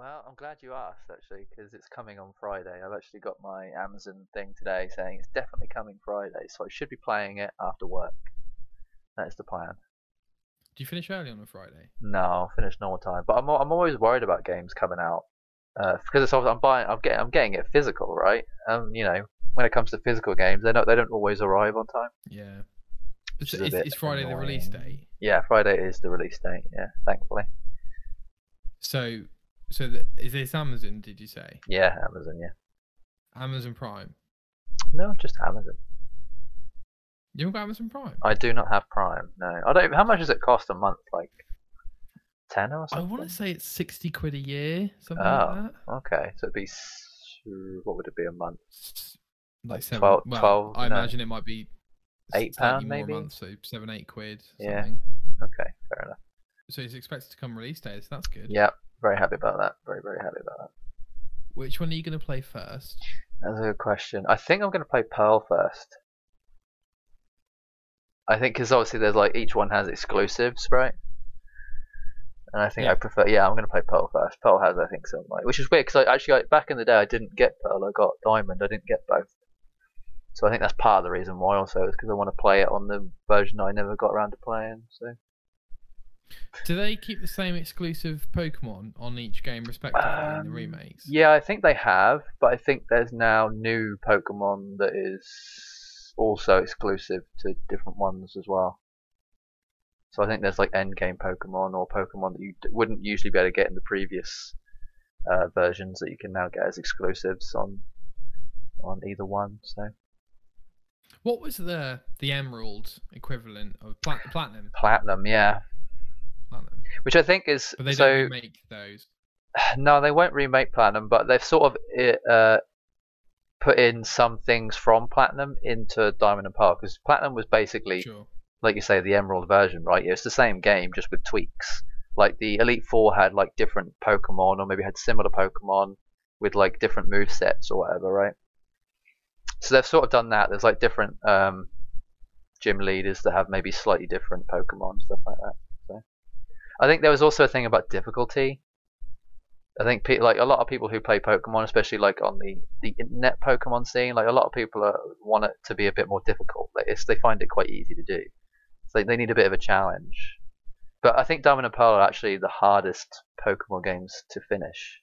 Well, I'm glad you asked actually, because it's coming on Friday. I've actually got my Amazon thing today saying it's definitely coming Friday, so I should be playing it after work. That is the plan. Do you finish early on a Friday? No, I'll finish normal time, but I'm I'm always worried about games coming out uh, because it's obviously, I'm buying I'm getting I'm getting it physical, right? Um, you know, when it comes to physical games, they don't they don't always arrive on time. Yeah. Is, is is, Friday the release annoying. date? Yeah, Friday is the release date. Yeah, thankfully. So, so is this Amazon? Did you say Yeah, Amazon. Yeah. Amazon Prime? No, just Amazon. You haven't got Amazon Prime? I do not have Prime. No, I don't. How much does it cost a month? Like ten or something. I want to say it's sixty quid a year, something Oh. like that. Okay, so it'd be what would it be a month? Like seven. 12 well, 12, I no. imagine it might be Eight pound, maybe? a month, so seven, eight quid. Yeah. Okay, fair enough. So it's expected to come release day, so that's good. Yeah, very happy about that. Very very happy about that. Which one are you going to play first? That's a good question. I think I'm going to play Pearl first. I think because obviously there's like each one has exclusives, right? And I think I prefer. Yeah, I'm going to play Pearl first. Pearl has, I think, some like, which is weird because I actually like, back in the day I didn't get Pearl. I got Diamond. I didn't get both. So I think that's part of the reason why. Also, is because I want to play it on the version I never got around to playing. So Do they keep the same exclusive Pokemon on each game respectively in the Um, remakes? yeah, I think they have, but I think there's now new Pokemon that is also exclusive to different ones as well. So I think there's like end game Pokemon or Pokemon that you d- wouldn't usually be able to get in the previous uh, versions that you can now get as exclusives on on either one. So What was the the Emerald equivalent of plat- Platinum? Platinum, yeah, Platinum. which I think is But they so. don't remake those. No, they won't remake Platinum, but they've sort of uh, put in some things from Platinum into Diamond and Pearl because Platinum was basically, Sure. like you say, the Emerald version, right? It's the same game just with tweaks. Like the Elite Four had like different Pokemon, or maybe had similar Pokemon with like different move sets or whatever, right? So they've sort of done that. There's like different um, gym leaders that have maybe slightly different Pokemon, stuff like that. I think there was also a thing about difficulty. I think pe- like a lot of people who play Pokemon, especially like on the the internet Pokemon scene, like a lot of people are, want it to be a bit more difficult. Like they find it quite easy to do. So they, they need a bit of a challenge. But I think Diamond and Pearl are actually the hardest Pokemon games to finish.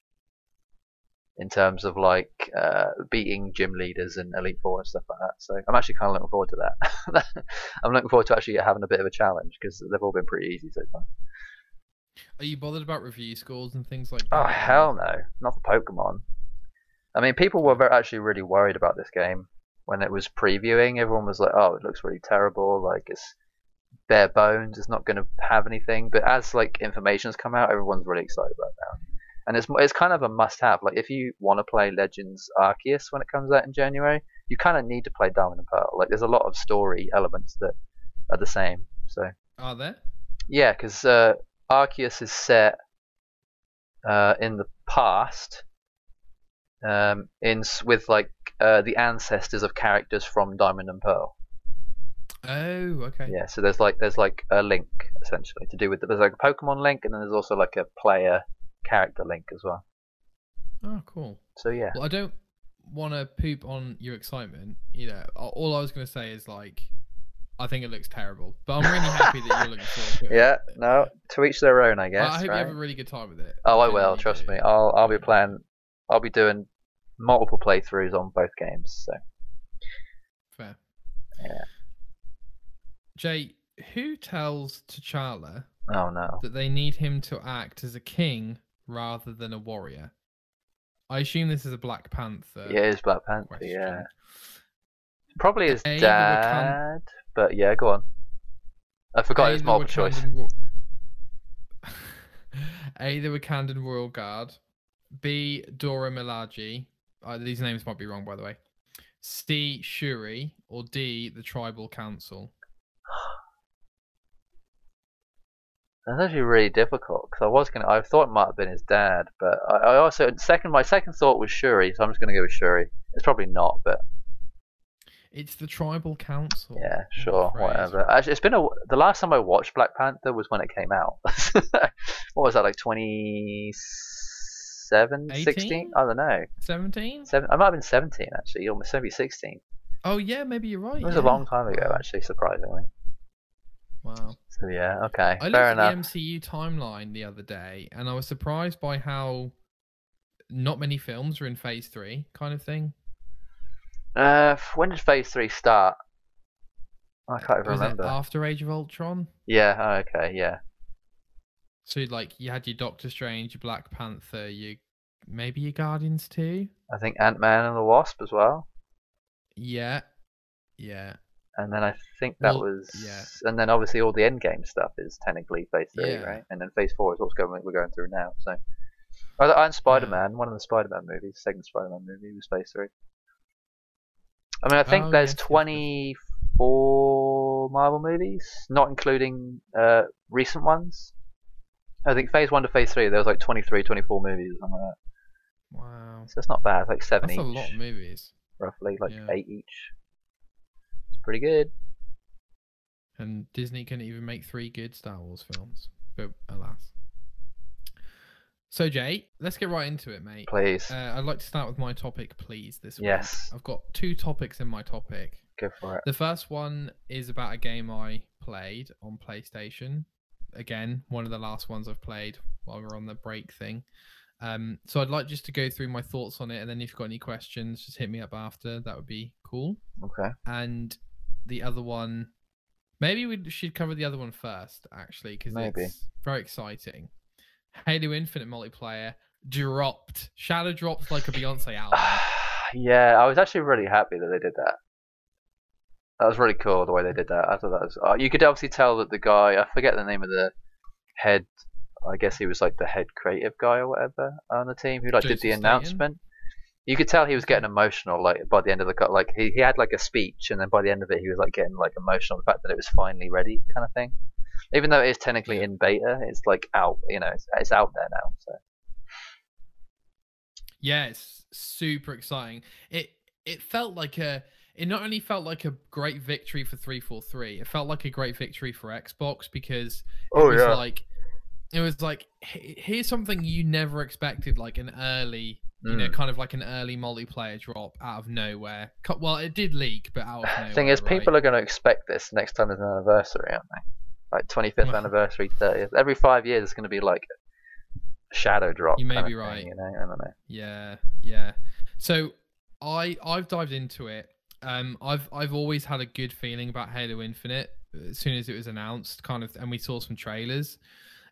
In terms of like uh, beating gym leaders and Elite Four and stuff like that. So I'm actually kind of looking forward to that. I'm looking forward to actually having a bit of a challenge because they've all been pretty easy so far. Are you bothered about review scores and things like that? Oh hell no, not for Pokemon. I mean, people were very, actually really worried about this game when it was previewing. Everyone was like, "Oh, it looks really terrible. Like it's bare bones. It's not going to have anything." But as like information's come out, everyone's really excited about it now. And it's it's kind of a must-have. Like if you want to play Legends Arceus when it comes out in January, you kind of need to play Diamond and Pearl. Like there's a lot of story elements that are the same. So Are there? yeah, because uh, Arceus is set uh, in the past, um, in with like uh, the ancestors of characters from Diamond and Pearl. Oh, okay. Yeah, so there's like there's like a link essentially to do with the, there's like a Pokemon link, and then there's also like a player character link as well. Oh, cool. So yeah, Well, I don't want to poop on your excitement. You know, all I was going to say is like, I think it looks terrible, but I'm really happy that you're looking forward to it. yeah, no, to each their own, I I- guess. I hope right? you have a really good time with it. Oh, I genuinely will. Trust do. me. I'll I'll be playing. I'll be doing multiple playthroughs on both games. So Fair. Yeah. Jay, who tells T'Challa oh no. that they need him to act as a king rather than a warrior? I assume this is a Black Panther. Yeah, it is Black Panther. question. Yeah, probably his dad. But yeah, go on. I forgot A, his multiple choice. Wakandan ro- A, the Wakandan Royal Guard. B, Dora Milaje. Uh, these names might be wrong, by the way. C, Shuri. Or D, the Tribal Council. That's actually really difficult because I was gonna. I thought it might have been his dad, but I, I also second. My second thought was Shuri, so I'm just gonna go with Shuri. It's probably not, but It's the Tribal Council. yeah, sure, whatever. Actually, it's been a. The last time I watched Black Panther was when it came out. what was that like? 20 18? 16? I don't know. Seventeen? Seven. I might have been 17 actually. Almost maybe 16. Oh yeah, maybe you're right. It was yeah. a long time ago actually, surprisingly. Wow. So yeah, okay, I looked fair at enough. the MCU timeline the other day, and I was surprised by how not many films are in Phase Three, kind of thing. Uh, when did Phase Three start? I can't even Was remember. it after Age of Ultron? Yeah. oh, okay. Yeah. So like you had your Doctor Strange, your Black Panther, you maybe your Guardians too. I think Ant Man and the Wasp as well. Yeah, yeah, And then I think that Well, was. yeah. And then obviously all the Endgame stuff is technically Phase Three, Yeah. right? And then Phase Four is what's going we're going through now. So. Oh, and Spider Man, one of the Spider Man movies, second Spider Man movie was Phase Three. I mean, I think Oh, there's yes, yes, yes. 24 Marvel movies, not including uh, recent ones. I think Phase 1 to Phase 3, there was like 23, 24 movies or something like that. wow, So it's not bad, it's like 7 that's each, a lot of movies. roughly, like Yeah. 8 each. It's pretty good. And Disney couldn't even make three good Star Wars films, but alas. So Jay, let's get right into it, mate. Please, Uh, I'd like to start with my topic, please. This week. Yes. I've got two topics in my topic. go for it. The first one is about a game I played on PlayStation. Again, one of the last ones I've played while we're on the break thing. Um, so I'd like just to go through my thoughts on it, and then if you've got any questions, just hit me up after. That would be cool. Okay. And the other one, maybe we should cover the other one first, actually, because it's very exciting. Halo Infinite multiplayer dropped. Shadow dropped like a Beyonce album. yeah, I was actually really happy that they did that. That was really cool the way they did that. I thought that was. Uh, you could obviously tell that the guy, I forget the name of the head. I guess he was like the head creative guy or whatever on the team who like did the Staten? announcement. You could tell he was getting emotional like by the end of the cut. Like he, he had like a speech and then by the end of it he was like getting like emotional the fact that it was finally ready kind of thing. Even though it is technically in beta, it's like out. You know, it's, it's out there now. So Yeah, it's super exciting. It it felt like a it not only felt like a great victory for 343, it felt like a great victory for Xbox because it Oh, was yeah. like it was like here's something you never expected like an early you know Mm. kind of like an early multiplayer drop out of nowhere. Well, it did leak, but out of nowhere. thing is, right? people are going to expect this next time there's an anniversary, aren't they? Like 25th anniversary, 30th. Every five years, it's going to be like shadow drop. You may be of thing, right. you know, I don't know. Yeah, yeah. So I I've dived into it. Um, I've I've always had a good feeling about Halo Infinite as soon as it was announced, kind of, and we saw some trailers.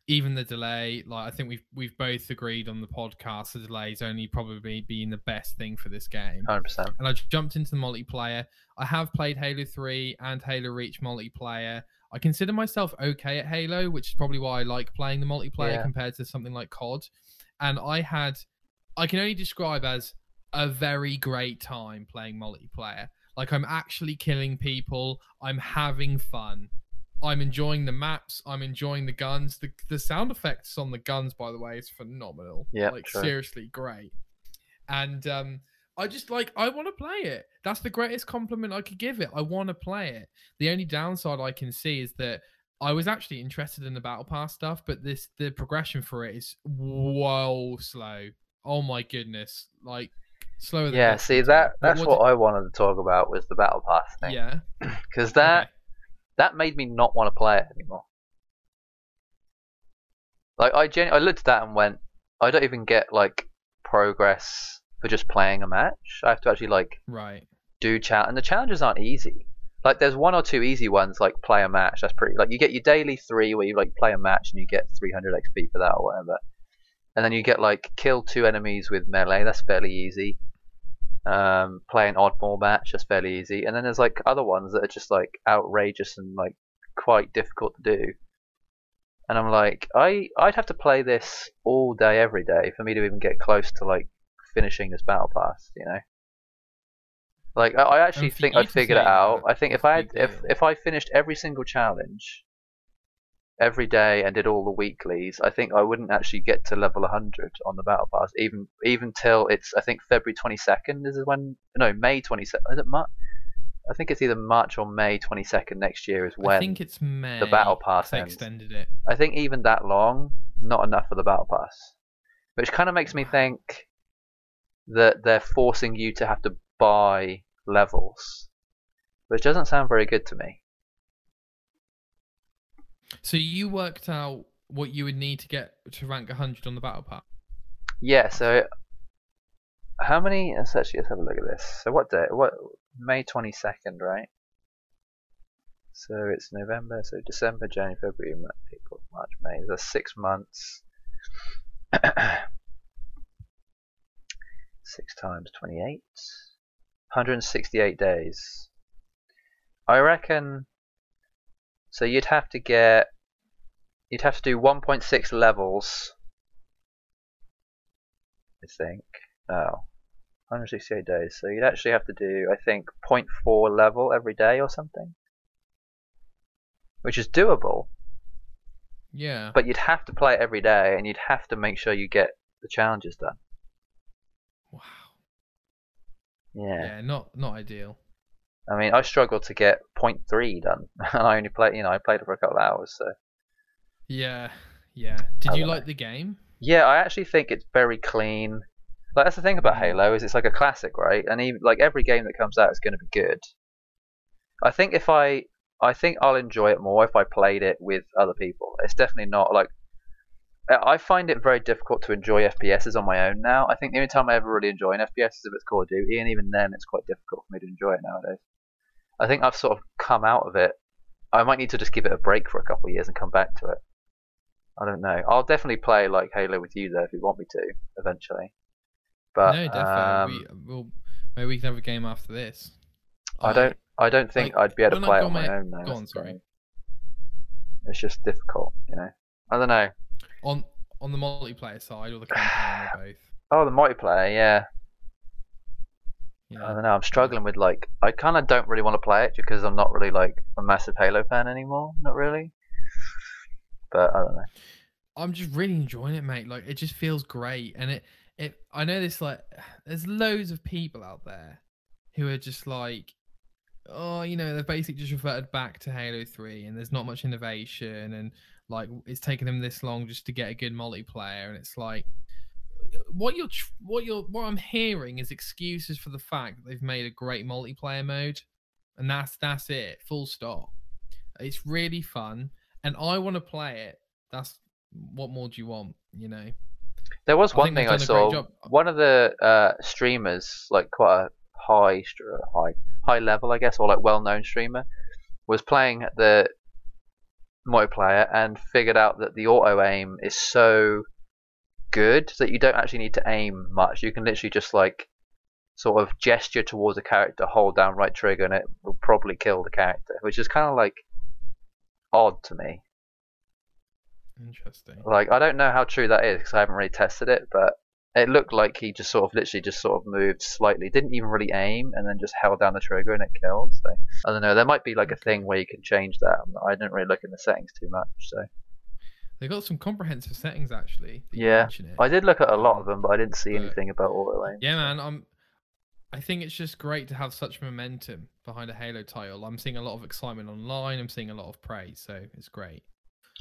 Even the delay, like I think we've we've both agreed on the podcast, the delay is only probably being the best thing for this game. 100%. And I jumped into the multiplayer. I have played Halo 3 and Halo Reach multiplayer. I consider myself okay at Halo, which is probably why I like playing the multiplayer Yeah. compared to something like COD. And I had, I can only describe as a very great time playing multiplayer. Like I'm actually killing people. I'm having fun. I'm enjoying the maps. I'm enjoying the guns. The the sound effects on the guns, by the way, is phenomenal. Yeah, like true. seriously great. And um, I just like I want to play it. That's the greatest compliment I could give it. I want to play it. The only downside I can see is that I was actually interested in the battle pass stuff, but this the progression for it is whoa slow. Oh my goodness, like slower. Than Yeah, Destiny see, 2. that that's was what I wanted to talk about was the Battle Pass thing. Yeah. Because that, okay. that made me not want to play it anymore. Like, I, genu- I looked at that and went, I don't even get, like, progress for just playing a match. I have to actually, like, Right. do challenge, and the challenges aren't easy. Like there's one or two easy ones, like play a match. That's pretty. Like you get your daily three where you like play a match and you get 300 XP for that or whatever, and then you get like kill two enemies with melee. That's fairly easy. Um, play an oddball match. That's fairly easy. And then there's like other ones that are just like outrageous and like quite difficult to do. And I'm like, I I'd have to play this all day every day for me to even get close to like finishing this battle pass. You know. Like I, I actually think I to figured it out. I think if I had if if I finished every single challenge every day and did all the weeklies, I think I wouldn't actually get to level 100 on the battle pass even even till it's I think February 22nd This is when no May 22nd is it March? I think it's either March or May 22nd next year is when I think it's May. The battle pass ends. extended it. I think even that long not enough for the battle pass. which kind of makes me think that they're forcing you to have to buy levels, which doesn't sound very good to me. So you worked out what you would need to get to rank 100 on the battle pass. Yeah. So how many? Let's actually let's have a look at this. So what day? What May twenty second, right? So it's November. So December, January, February, March, April, March, May. That's six months. six times twenty-eight. 168 days. I reckon. So you'd have to get. You'd have to do 1.6 levels. I think. No. 168 days. So you'd actually have to do, I think, 0.4 level every day or something. Which is doable. Yeah. But you'd have to play it every day and you'd have to make sure you get the challenges done. Wow. Yeah. Yeah, not not ideal. I mean, I struggled to get 0.3 done. And I only played, you know, I played it for a couple of hours. So Yeah. Yeah. Did I you like know. the game? Yeah, I actually think it's very clean. Like that's the thing about. Halo is it's like a classic, right? And even like every game that comes out is going to be good. I think if I I think I'll enjoy it more if I played it with other people. It's definitely not like I I find it very difficult to enjoy FPSs on my own now. I think the only time I ever really enjoy an FPS is if it's Call of Duty, and even then it's quite difficult for me to enjoy it nowadays. I think I've sort of come out of it. I might need to just give it a break for a couple of years and come back to it. I don't know. I'll definitely play like Halo with you though if you want me to eventually. But no, definitely. um, we, we'll, maybe we can have a game after this. I don't. I don't think like, I'd be able to play it on my my- own though. go on, sorry. It's just difficult, you know. I don't know. On on the multiplayer side or the campaign or both. Oh, the multiplayer, yeah. I don't know. I'm struggling with like. I kind of don't really want to play it because I'm not really like a massive Halo fan anymore. Not really. But I don't know. I'm just really enjoying it, mate. Like it just feels great, and it it. I know this like there's loads of people out there who are just like, oh, you know, they've basically just reverted back to Halo Three, and there's not much innovation, and like it's taken them this long just to get a good multiplayer, and it's like. What you're, what you're, what I'm hearing is excuses for the fact that they've made a great multiplayer mode, and that's that's it, full stop. It's really fun, and I want to play it. That's what more do you want? You know. There was one think thing I done a great saw. One of the uh, streamers, like quite a high, high, high level, I guess, or like well-known streamer, was playing the multiplayer and figured out that the auto aim is so good that you don't actually need to aim much. You can literally just like sort of gesture towards a character, hold down right trigger, and it will probably kill the character, which is kind of like odd to me. Interesting. Like I don't know how true that is because I haven't really tested it, but it looked like he just sort of literally just sort of moved slightly, didn't even really aim, and then just held down the trigger and it killed. So I don't know. There might be like a thing where you can change that. I didn't really look in the settings too much, so They've got some comprehensive settings actually. Yeah. I did look at a lot of them, but I didn't see But- anything about auto aim. Yeah, man. I'm. I think it's just great to have such momentum behind a Halo title. I'm seeing a lot of excitement online. I'm seeing a lot of praise, so it's great.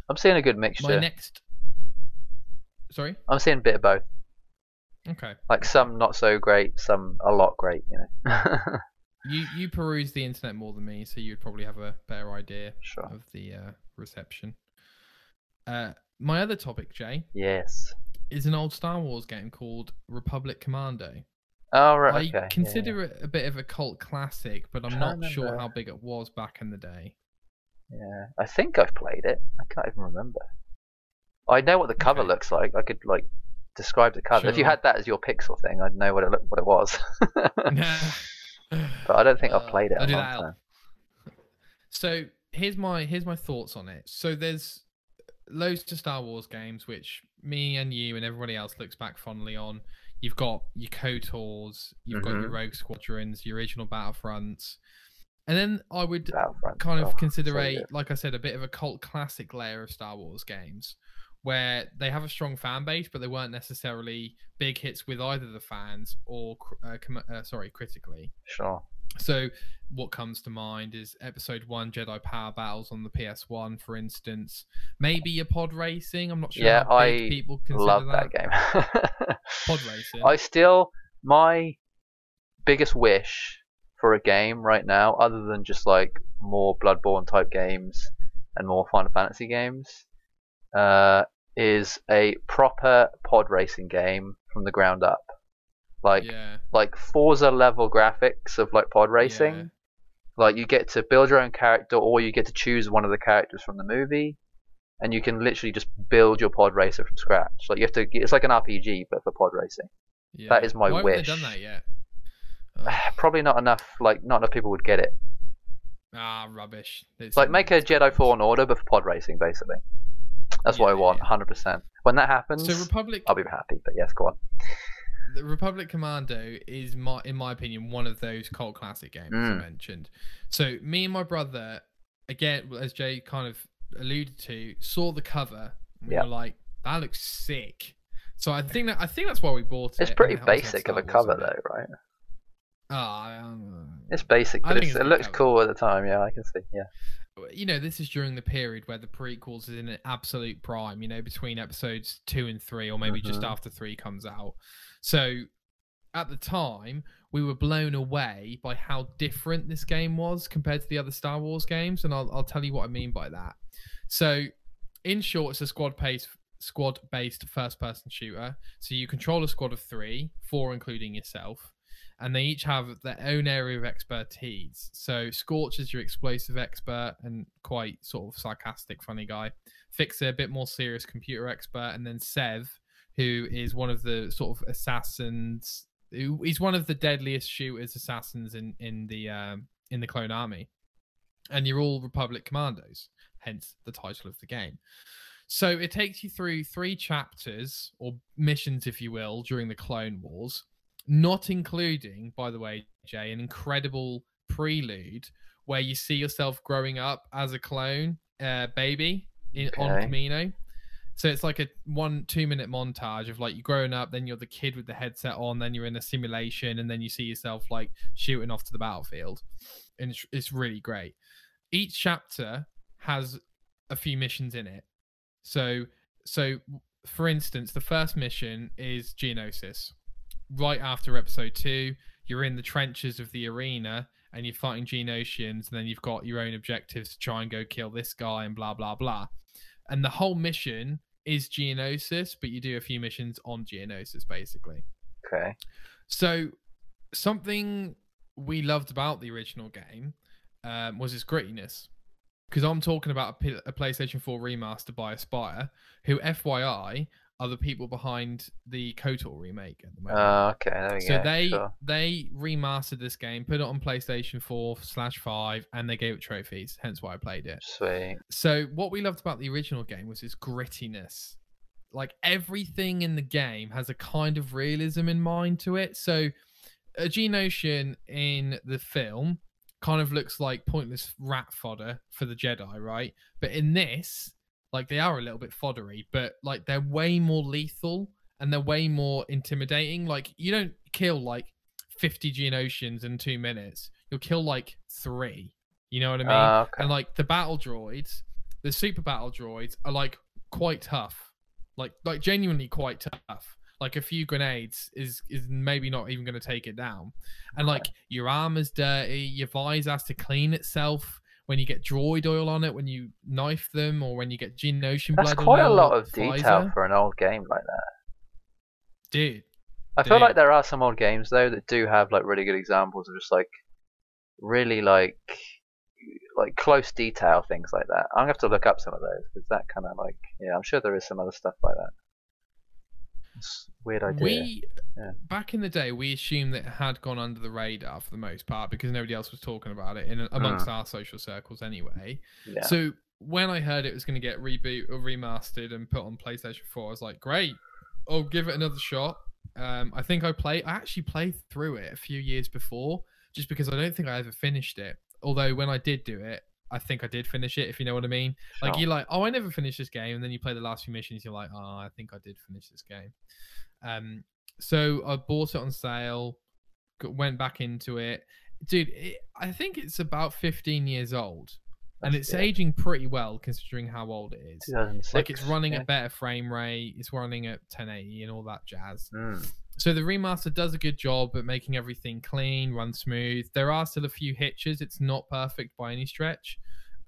I'm seeing a good mixture. My next. Sorry. I'm seeing a bit of both. Okay. Like some not so great, some a lot great. You know. You you peruse the internet more than me, so you'd probably have a better idea sure. of the uh, reception. Uh, my other topic, Jay, Yes. is an old Star Wars game called Republic Commando. Oh right. I okay. yeah, yeah. consider it a bit of a cult classic, but I'm not sure how big it was back in the day. Yeah, I think I've played it. I can't even remember. I know what the cover Okay. looks like. I could like describe the cover. If you had that as your pixel thing, I'd know what it looked, what it was. but I don't think I've Uh, played it I'll do that time. So here's my here's my thoughts on it. So there's loads of Star Wars games which me and you and everybody else looks back fondly on. You've got your KOTORs, you've got your Mhm. Rogue Squadrons, your original Battlefronts, and then I would kind of oh, consider so a like I said a bit of a cult classic layer of Star Wars games where they have a strong fan base but they weren't necessarily big hits with either the fans or uh, com- uh, sorry critically Sure. So what comes to mind is episode one Jedi Power Battles on the PS1, for instance. Maybe your pod racing. I'm not sure. Yeah, I people consider Love that. that game. Pod racing. I still my biggest wish for a game right now, other than just like more Bloodborne type games and more Final Fantasy games, uh, is a proper pod racing game from the ground up. Like yeah. like Forza level graphics of like pod racing. Yeah. Like you get to build your own character, or you get to choose one of the characters from the movie, and you can literally just build your pod racer from scratch. Like you have to, it's like an RPG but for pod racing. yeah. that is my Why wish. haven't they done that yet? Probably not enough. Like not enough people would get it. ah, rubbish. It's Like make a Jedi Fallen Order but for pod racing, basically. That's what I Yeah, want, yeah. hundred percent. When that happens, So Republic I'll be happy. But yes, go on. the Republic Commando is my, in my opinion, one of those cult classic games I Mm. mentioned. So me and my brother, again, as Jay kind of alluded to, saw the cover. And we Yeah. were like, "That looks sick." So I think that I think that's why we bought it. It's pretty basic of a cover though, right? Ah, um, It's basic, but it's, it's it looks cover. cool at the time. Yeah, I can see. Yeah. You know, this is during the period where the prequels is in an absolute prime, you know, between episodes two and three, or maybe just Mhm. after three comes out. So at the time, we were blown away by how different this game was compared to the other Star Wars games. And I'll, I'll tell you what I mean by that. So, in short, it's a squad based squad based first person shooter. So you control a squad of three, four including yourself and they each have their own area of expertise. So Scorch is your explosive expert and quite sort of sarcastic, funny guy. Fixer, a bit more serious computer expert, and then Sev, who is one of the sort of assassins. He's one of the deadliest shooters, assassins in in the um, in the clone army, and you're all Republic commandos. Hence the title of the game. So it takes you through three chapters or missions, if you will, during the Clone Wars not including, by the way, Jay, an incredible prelude where you see yourself growing up as a clone uh, baby in on Okay. Kamino. So it's like a one two minute montage of like you growing up, then you're the kid with the headset on, then you're in a simulation, and then you see yourself like shooting off to the battlefield, and it's, it's really great. Each chapter has a few missions in it. So so for instance, the first mission is Geonosis right after episode two, you're in the trenches of the arena and you're fighting Geonosians, and then you've got your own objectives to try and go kill this guy and blah blah blah. And the whole mission is Geonosis, but you do a few missions on Geonosis basically. Okay. So something we loved about the original game um, was its grittiness. Because I'm talking about a, P- a PlayStation 4 remaster by Aspyr, who, FYI, are the people behind the KOTOR remake at the moment. Uh, okay. There we so go. they Sure. they remastered this game, put it on PlayStation 4 slash 5, and they gave it trophies. Hence why I played it. Sweet. So what we loved about the original game was its grittiness. Like everything in the game has a kind of realism in mind to it. So a Geonosian in the film kind of looks like pointless rat fodder for the Jedi, right? But in this, like they are a little bit foddery, but like they're way more lethal and they're way more intimidating. Like you don't kill like 50 Geonosians in two minutes. You'll kill like three. You know what I mean? Uh, okay. And like the battle droids, the super battle droids are like quite tough. Like like genuinely quite tough. Like a few grenades is is maybe not even going to take it down. And like your armor's dirty, your visor has to clean itself when you get droid oil on it, when you knife them, or when you get Geonosian That's blood. on quite a lot of detail for an old game like that. dude. I feel like there are some old games though that do have like really good examples of just like really like like close detail things like that. I'm gonna have to look up some of those because that kind of like yeah, I'm sure there is some other stuff like that. It's weird idea. We Yeah. back in the day, we assumed that it had gone under the radar for the most part because nobody else was talking about it in amongst our social circles anyway. yeah. So when I heard it was going to get reboot or remastered and put on PlayStation 4, I was like, great, I'll give it another shot. Um, I think I played, I actually played through it a few years before just because I don't think I ever finished it. Although when I did do it, I think I did finish it, if you know what I mean. Like you're like, oh, I never finished this game, and then you play the last few missions, you're like, oh, I think I did finish this game. Um, so I bought it on sale, went back into it. dude, it, I think it's about 15 years old, and it's yeah, aging pretty well considering how old it is. Like it's running yeah. at better frame rate, it's running at 1080 and all that jazz. Mm. So the remaster does a good job at making everything clean, run smooth. There are still a few hitches. It's not perfect by any stretch.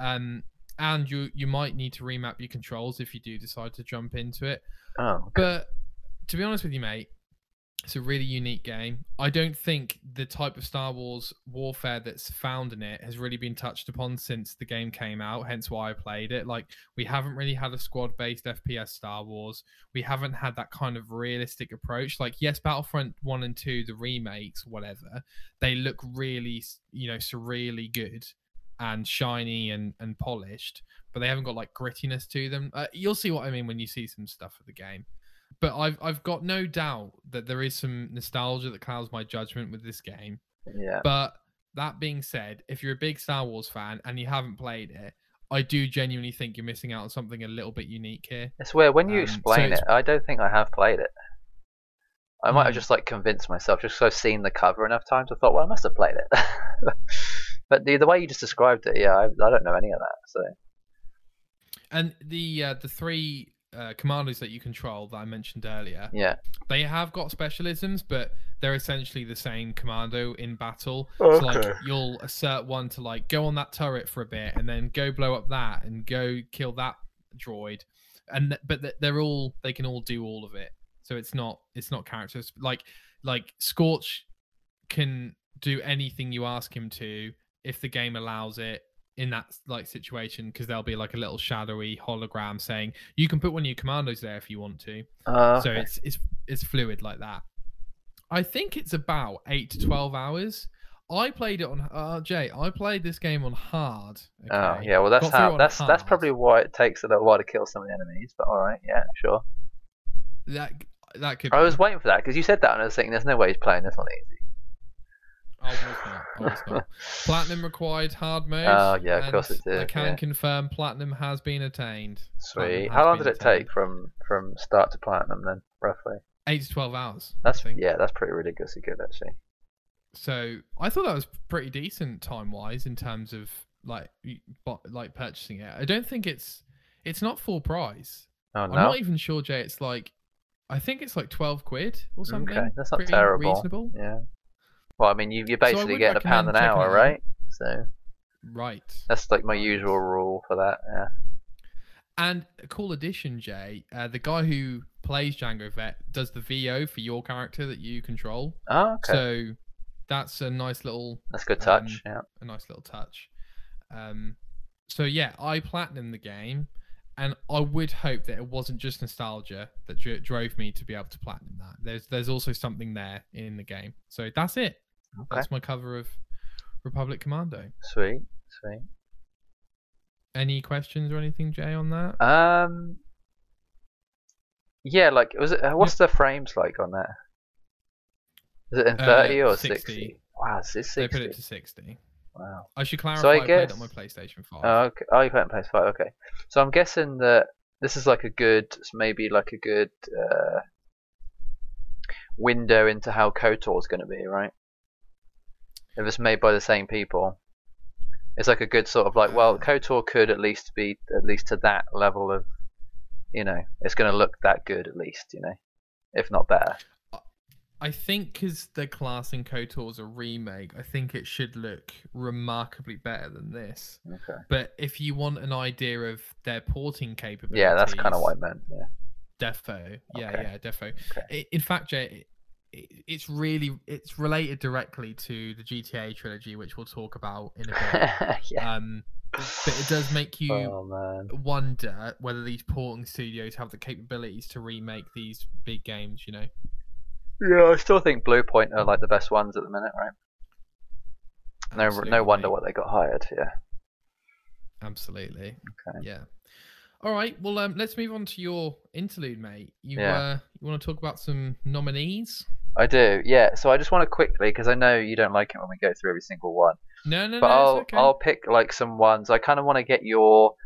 Um, and you you might need to remap your controls if you do decide to jump into it. Oh, okay. But to be honest with you, mate, it's a really unique game. I don't think the type of Star Wars warfare that's found in it has really been touched upon since the game came out, hence why I played it. Like, we haven't really had a squad based FPS Star Wars. We haven't had that kind of realistic approach. Like, yes, Battlefront 1 and 2, the remakes, whatever, they look really, you know, surreally good and shiny and, and polished, but they haven't got like grittiness to them. Uh, you'll see what I mean when you see some stuff of the game but I've I've got no doubt that there is some nostalgia that clouds my judgment with this game. yeah. But that being said, if you're a big Star Wars fan and you haven't played it, I do genuinely think you're missing out on something a little bit unique here. It's weird when you Um, explain it's- it. I don't think I have played it. I might have Hmm. just like convinced myself just because I've seen the cover enough times. I thought, well, I must have played it. but the the way you just described it, yeah, I, I don't know any of that. So And the uh, the three uh, commandos that you control that I mentioned earlier, yeah, they have got specialisms, but they're essentially the same commando in battle. Okay. So like you'll assert one to like go on that turret for a bit and then go blow up that and go kill that droid. And th- but th- they're all they can all do all of it. So it's not it's not characters like like Scorch can do anything you ask him to if the game allows it in that like situation because there'll be like a little shadowy hologram saying you can put one of your commandos there if you want to uh, so it's it's it's fluid like that. I think it's about eight to twelve hours. I played it on uh Jay. I played this game on hard. oh yeah. Well, that's Got through it how that's that's probably why it takes a little while to kill some of the enemies. But all right, yeah, sure. that that could. I be. was waiting for that because you said that, and I was thinking, there's no way he's playing this on easy. I was not. I was not. Platinum required hard mode. Oh, yeah, of course it did, I can yeah. confirm platinum has been attained. Sweet. How long did it attained. take from from start to platinum then, roughly? Eight to twelve hours. That's yeah, that's pretty ridiculously good actually. So I thought that was pretty decent time wise in terms of like like purchasing it. I don't think it's it's not full price. Oh I'm not even sure, Jay. It's like I think it's like twelve quid or something. Okay, that's not Pretty terrible. Reasonable, Yeah. Well, I mean, you, you're basically would getting a pound an hour, right? So right? that's like my Right. usual rule for that. Yeah. And a cool addition, Jay. Uh, the guy who plays Jango Fett does the VO for your character that you control. Oh, okay. So that's a nice little that's a good touch. um, yeah. a nice little touch. Um, so yeah, I platinum the game, and I would hope that it wasn't just nostalgia that drove me to be able to platinum that. There's there's also something there in the game. So that's it. Okay. That's my cover of Republic Commando. Sweet. Sweet. Any questions or anything, Jay, on that? Um. Yeah, like was it? uh, What's the frames like on that? Is it in Uh, thirty or 60. sixty? Wow, it's They sixty. put it to sixty. Wow. I should clarify. So I I, played on my PlayStation Five. Oh, okay. Oh, you play it on PS5. Okay. So I'm guessing that this is like a good, maybe like a good uh, window into how KOTOR is going to be, right? If it's made by the same people, it's like a good sort of like, well, KOTOR could at least be at least to that level of, you know, it's going to look that good at least, you know, if not better. I think because they're classing KOTOR as a remake, I think it should look remarkably better than this. Okay. But if you want an idea of their porting capabilities, Yeah, that's kind of what I meant. Yeah. Defo. Yeah, Okay. yeah, Defo. Okay. In fact, Jay, it's really it's related directly to the GTA trilogy, which we'll talk about in a bit. yeah. um, but it does make you Oh wonder whether these porting studios have the capabilities to remake these big games. You know. Yeah, I still think Bluepoint are like the best ones at the minute, right? No, Absolutely, no wonder what they got hired. Yeah. Absolutely. Okay. Yeah. All right. Well, um, let's move on to your interlude, mate. You Yeah. uh, you want to talk about some nominees? I do. Yeah. So I just want to quickly, because I know you don't like it when we go through every single one, No, no, but no. I'll okay. I'll pick like some ones. I kind of want to get your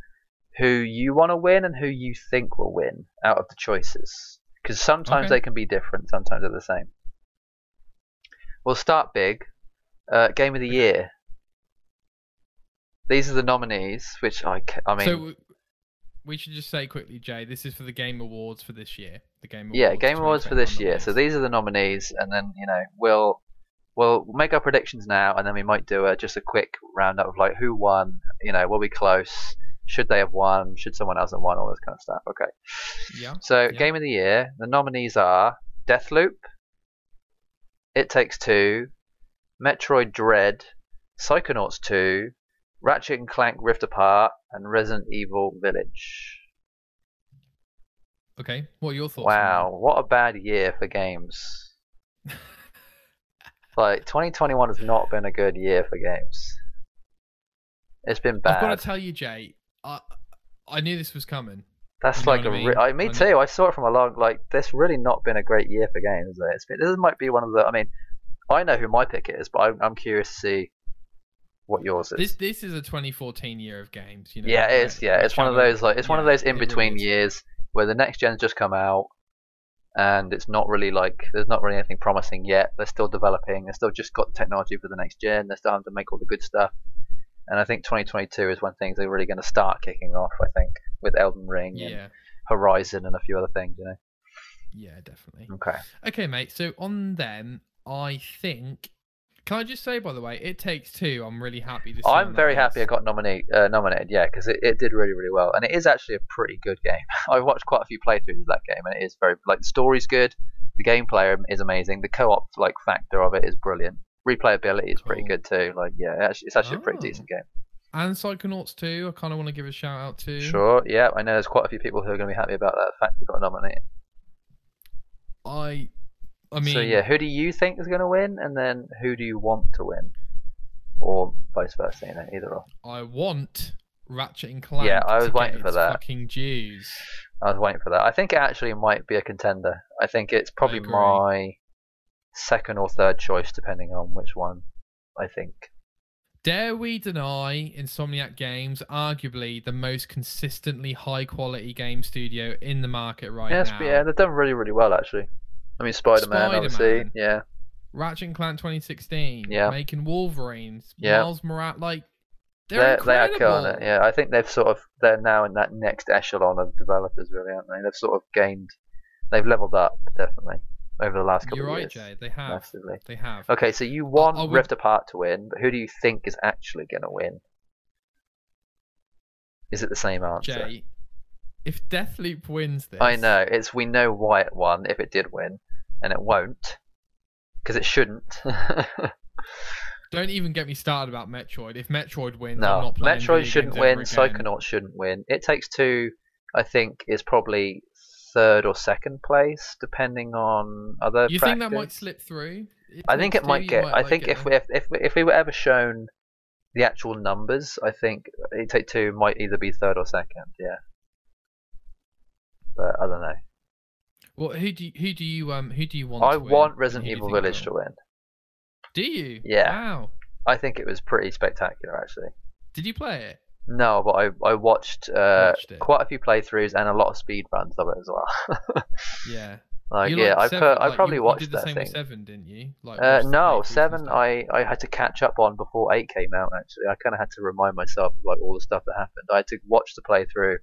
who you want to win and who you think will win out of the choices, because sometimes Okay. they can be different. Sometimes they're the same. We'll start big. Uh, game of the year. These are the nominees, which I, I mean, so we should just say quickly, Jay. This is for the Game Awards for this year. The Game Awards. yeah, Game Awards for this year. So these are the nominees, and then you know we'll we'll make our predictions now, and then we might do a just a quick roundup of like who won. You know, were we close? Should they have won? Should someone else have won? All this kind of stuff. Okay. Yeah. So Yeah. game of the year. The nominees are Deathloop, It Takes Two, Metroid Dread, Psychonauts 2, Ratchet and Clank Rift Apart, and Resident Evil Village. Okay. What are your thoughts? Wow, what a bad year for games. like 2021 has not been a good year for games. It's been bad. I've got to tell you, Jay. I I knew this was coming. That's you like a I re- I, uh, me I too. I saw it from a long like. This really not been a great year for games. Though. It's been, this might be one of the. I mean, I know who my pick is, but I'm, I'm curious to see what yours is. This this is a 2014 year of games. You know. yeah, it is. Yeah, it's one of those like it's one of those in it really between years where the next gen's just come out, and it's not really like there's not really anything promising yet. They're still developing. They're still just got the technology for the next gen. They're still having to make all the good stuff. And I think 2022 is when things are really going to start kicking off. I think with Elden Ring and Yeah. Horizon and a few other things. You know. Yeah, definitely. Okay. Okay, mate. So on them, I think. Can I just say, by the way, it takes two. I'm really happy to. See I'm very happy I got nominated. Uh, nominated, yeah, because it, it did really, really well, and it is actually a pretty good game. I've watched quite a few playthroughs of that game, and it is very like the story's good, the gameplay is amazing, the co-op like factor of it is brilliant. Replayability is pretty good too. Like, yeah, actually, it's actually a pretty Oh. decent game. And Psychonauts 2, I kind of want to give a shout out to. Sure, yeah, I know there's quite a few people who are going to be happy about that fact we got nominated. I, I mean, so yeah, who do you think is going to win, and then who do you want to win, or vice versa? You know, either or. I want Ratchet and Clank. Yeah, I was waiting for that. Fucking Jews. I was waiting for that. I think it actually might be a contender. I think it's probably my second or third choice, depending on which one I think. Dare we deny Insomniac Games, arguably the most consistently high quality game studio in the market right yes, now? but yeah, they've done really, really well actually. I mean, Spider Man, obviously. Yeah, Ratchet and Clank 2016, Yeah. making Wolverines, Yeah. Miles Morales, like they're, they're, they are incredible. killing it. Yeah, I think they've sort of they're now in that next echelon of developers, really, aren't they? They've sort of gained, they've leveled up definitely over the last couple of years. You're right. Jay. They have. Massively. They have. Okay, so you want would- Rift Apart to win, but who do you think is actually going to win? Is it the same answer? Jay, if Deathloop wins this, I know. It's we know why it won if it did win, and it won't because it shouldn't. Don't even get me started about Metroid. If Metroid wins, I'm no, not playing Metroid shouldn't win. Psychonauts shouldn't win. It Takes Two, I think, is probably third or second place, depending on other. You think that might slip through? It I think it might get. I like, think if we if, if we- if we were ever shown the actual numbers, I think It Take Two might either be third or second. Yeah, but I don't know. Well, who do you, who do you um who do you want? I want Resident who do you Evil Village to win. Do you? Yeah. Wow. I think it was pretty spectacular, actually. Did you play it? No, but I I watched, uh, Watched quite a few playthroughs and a lot of speed runs of it as well. Yeah. like You yeah, I Seven, put I probably you, watched you did the that same thing. Seven, didn't you? Like, Uh, no, seven. I, I had to catch up on before eight came out. Actually, I kind of had to remind myself of like all the stuff that happened. I had to watch the playthrough,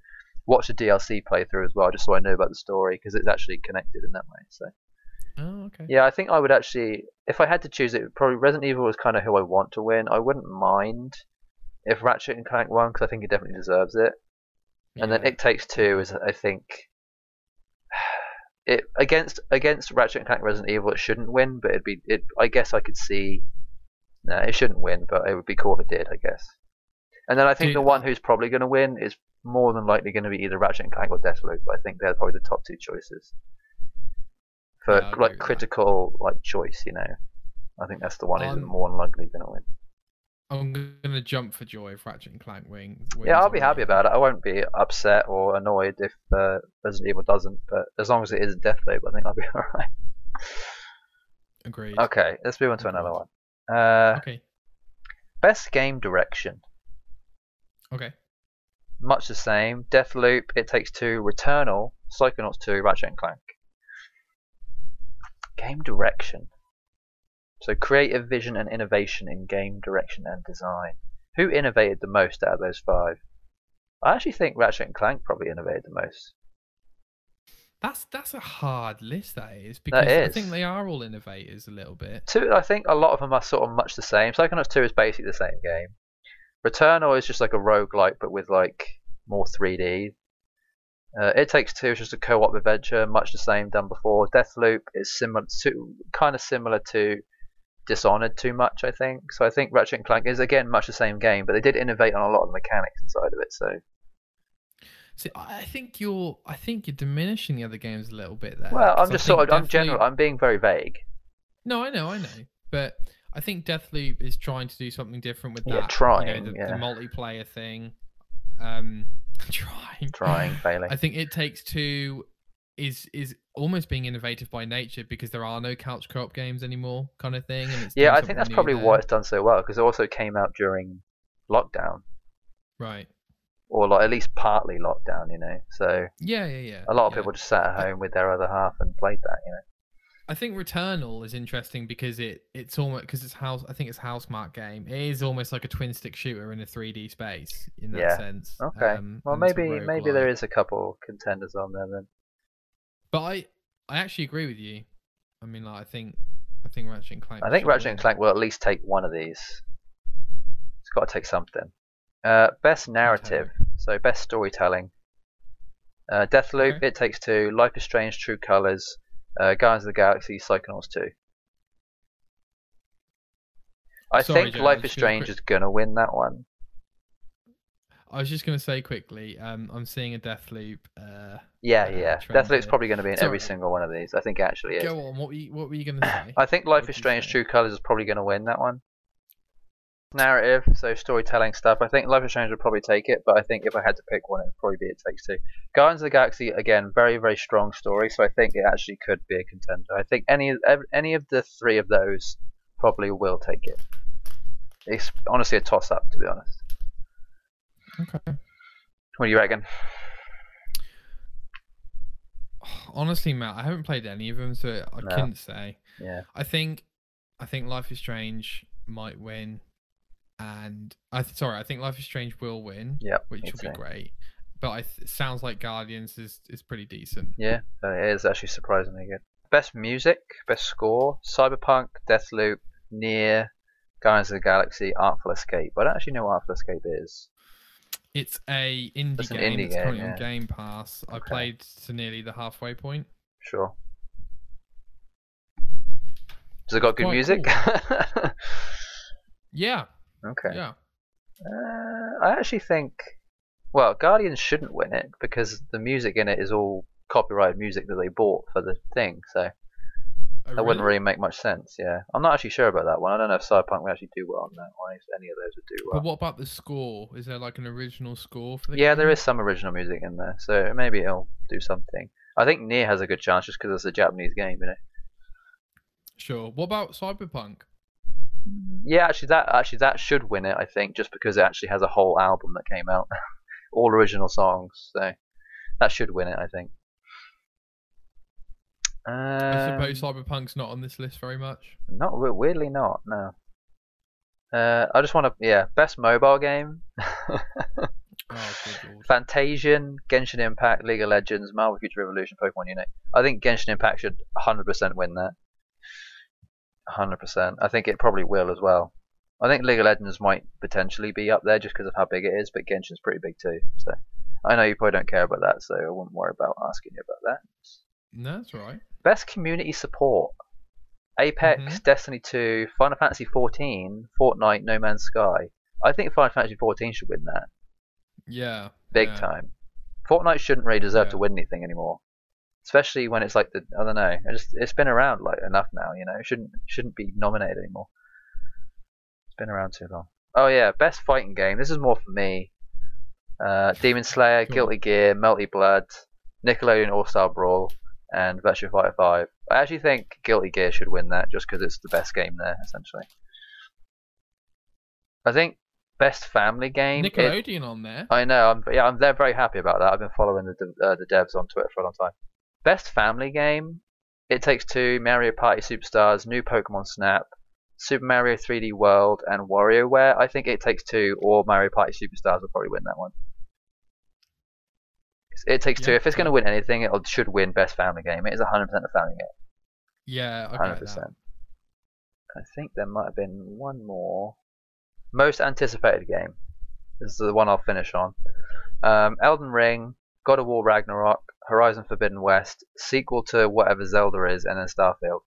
watch a DLC playthrough as well, just so I know about the story because it's actually connected in that way. So Oh, okay. yeah, I think I would actually, if I had to choose it, probably Resident Evil was kind of who I want to win. I wouldn't mind if Ratchet and Clank won because I think it definitely deserves it. And then It Takes Two is, I think, it against against Ratchet and Clank Resident Evil, it shouldn't win, but it'd be it. I guess I could see. No, it shouldn't win, but it would be cool if it did. I guess. And then I think Dude, the one who's probably going to win is more than likely going to be either Ratchet and Clank or Deathloop. I think they're probably the top two choices for Yeah, like with that. critical like choice. You know, I think that's the one who's more than likely going to win. I'm gonna jump for joy if Ratchet and Clank win. wins Yeah, I'll be happy about it. I won't be upset or annoyed if uh, Resident Evil doesn't, but as long as it isn't Deathloop, I think I'll be alright. Agreed. Okay, let's move on to another one. Uh, Okay. best game direction. Okay. Much the same. Deathloop, It Takes Two, Returnal, Psychonauts 2, Ratchet and Clank. Game direction. So creative vision and innovation in game direction and design. Who innovated the most out of those five? I actually think Ratchet and Clank probably innovated the most. That's that's a hard list. That is because That I think they are all innovators a little bit. Two, I think a lot of them are sort of much the same. Psychonauts 2 is basically the same game. Returnal is just like a roguelike but with like more 3D. Uh, it Takes Two is just a co-op adventure, much the same done before. Deathloop is similar to, kind of similar to Dishonored too much, I think. So I think Ratchet and Clank is again much the same game, but they did innovate on a lot of the mechanics inside of it. So See, I I think you're I think you're diminishing the other games a little bit there. Well, I'm just sort of I'm general. I'm being very vague. No, I know, I know, but I think Deathloop is trying to do something different with Yeah, that. trying, you know, the, yeah. the multiplayer thing. Um, trying, Trying, failing. I think it takes two is is almost being innovative by nature because there are no couch co-op games anymore, kind of thing. And it's Yeah, I think that's probably there. why it's done so well because it also came out during lockdown, Right. or like at least partly lockdown. You know, so Yeah, yeah, yeah. a lot of yeah. people just sat at home with their other half and played that. You know. I think Returnal is interesting because it it's almost because it's house. I think it's Housemarque game. It is almost like a twin stick shooter in a 3D space in that Yeah. sense. Okay. Um, well, and it's a maybe maybe there is a couple contenders on there then. But I I actually agree with you. I mean, like I think I think Ratchet and Clank. I think Ratchet and Clank will at least take one of these. It's got to take something. Uh, best narrative, so best storytelling. Uh, Deathloop, Okay. It Takes Two, Life is Strange, True Colors, uh, Guardians of the Galaxy, Psychonauts 2. I Sorry, think Joe, Life is Strange quick- is gonna win that one. I was just gonna say quickly. Um, I'm seeing a Deathloop. Uh, Yeah, uh, yeah. trend Deathloop's here. probably going to be in every single one of these. I think it actually is. go on. What were you, what were you gonna say? I think Life What is Strange? True Colors is probably going to win that one. Narrative, so storytelling stuff. I think Life is Strange would probably take it, but I think if I had to pick one, it would probably be It Takes Two. Guardians of the Galaxy, again, very, very strong story, so I think it actually could be a contender. I think any any of the three of those probably will take it. It's honestly a toss up, to be honest. okay. What do you reckon? Honestly, Matt, I haven't played any of them, so I No. couldn't say. Yeah. I think, I think Life is Strange might win, and I th- sorry, I think Life is Strange will win, Yep. which will be great. But I th- sounds like Guardians is is pretty decent. Yeah, it is actually surprisingly good. Best music, best score, Cyberpunk, Deathloop, Nier, Guardians of the Galaxy, Artful Escape. I don't actually know what Artful Escape is. It's a indie It's an game. indie it's game, currently yeah. on Game Pass. I played to nearly the halfway point. Sure. Does it got good music? Yeah, okay. yeah. Uh, I actually think, well, Guardians shouldn't win it because the music in it is all copyrighted music that they bought for the thing, so Oh, that wouldn't really make much sense. Yeah, I'm not actually sure about that one. I don't know if Cyberpunk would actually do well on that, or if any of those would do well. But what about the score? Is there like an original score for the Yeah, game? there is some original music in there, so maybe it'll do something. I think Nier has a good chance just because it's a Japanese game, you know. Sure. What about Cyberpunk? Yeah, actually, that actually that should win it. I think just because it actually has a whole album that came out, all original songs, so that should win it. I think. I suppose Um, Cyberpunk's not on this list very much. Not weirdly not. No. Uh, I just want to yeah best mobile game. Oh. Fantasian, Genshin Impact, League of Legends, Marvel Future Revolution, Pokemon Unite. I think Genshin Impact should 100% win that. 100%. I think it probably will as well. I think League of Legends might potentially be up there just because of how big it is, but Genshin's pretty big too. So I know you probably don't care about that, so I wouldn't worry about asking you about that. No, that's right. Best community support. Apex, Mhm. Destiny 2, Final Fantasy 14, Fortnite, No Man's Sky. I think Final Fantasy 14 should win that. Yeah. big yeah. time. Fortnite shouldn't really deserve Yeah. to win anything anymore, especially when it's like the I don't know. I just it's been around like enough now. You know, it shouldn't shouldn't be nominated anymore. It's been around too long. Oh yeah, best fighting game. This is more for me. Uh, Demon Slayer, Guilty Gear, Melty Blood, Nickelodeon All Star Brawl, and Virtua Fighter 5. I actually think Guilty Gear should win that just because it's the best game there, essentially. I think best family game. it- Nickelodeon on there. I know. I'm yeah. I'm they're very happy about that. I've been following the uh, the devs on Twitter for a long time. Best family game. It Takes Two, Mario Party Superstars, New Pokemon Snap, Super Mario 3D World and WarioWare. I think It Takes Two or Mario Party Superstars will probably win that one. It Takes Two. If it's going to win anything, it should win Best Family Game. It is 100% a family game. Yeah, I Hundred get that. percent. I think there might have been one more. Most anticipated game. This is the one I'll finish on. Um, Elden Ring, God of War Ragnarok, Horizon Forbidden West, sequel to whatever Zelda is, and then Starfield.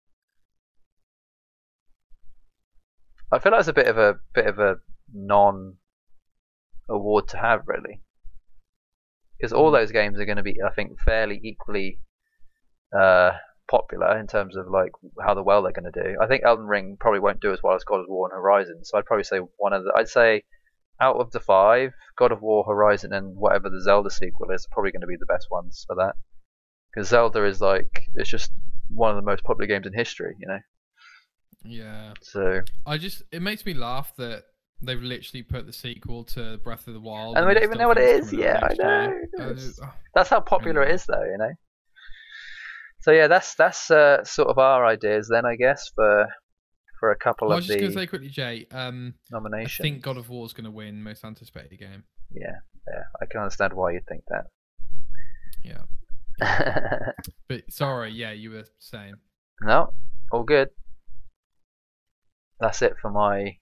I feel like it's a bit of a bit of a non award to have really, because all Mm. those games are going to be, I think, fairly equally uh, popular in terms of like how the well they're going to do. I think Elden Ring probably won't do as well as God of War and Horizon, so I'd probably say one of the. I'd say out of the five, God of War, Horizon, and whatever the Zelda sequel is, probably going to be the best ones for that. Because Zelda is like it's just one of the most popular games in history, you know. Yeah. So I just it makes me laugh that they've literally put the sequel to Breath of the Wild. And we don't even know what it's is. Yeah, I know. Uh, that's how popular it Anyway. though, you know. So yeah, that's that's uh, sort of our ideas then, I guess, for for a couple well, I was just gonna say quickly, Jay. Um, nomination. I think God of War is gonna win most anticipated game. Yeah, yeah, I can understand why you'd think that. Yeah. that. But sorry, yeah, you were saying. no, all good. That's it for my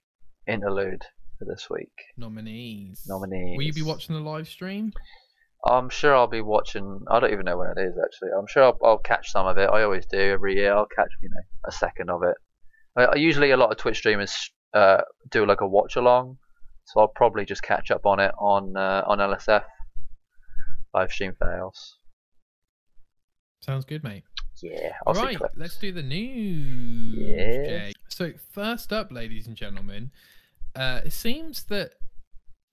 interlude for this week. Nominees. Nominees. Will you be watching the live stream? I'm sure I'll be watching. I don't even know when it is actually. I'm sure I'll, I'll catch some of it. I always do every year. I'll catch you know a second of it. I, I usually a lot of Twitch streamers uh, do like a watch along, so I'll probably just catch up on it on uh, on LSF. Live stream fails. Sounds good, mate. Yeah, I'll see Right, let's do the news. Yes. Jay. So first up, ladies and gentlemen, uh, it seems that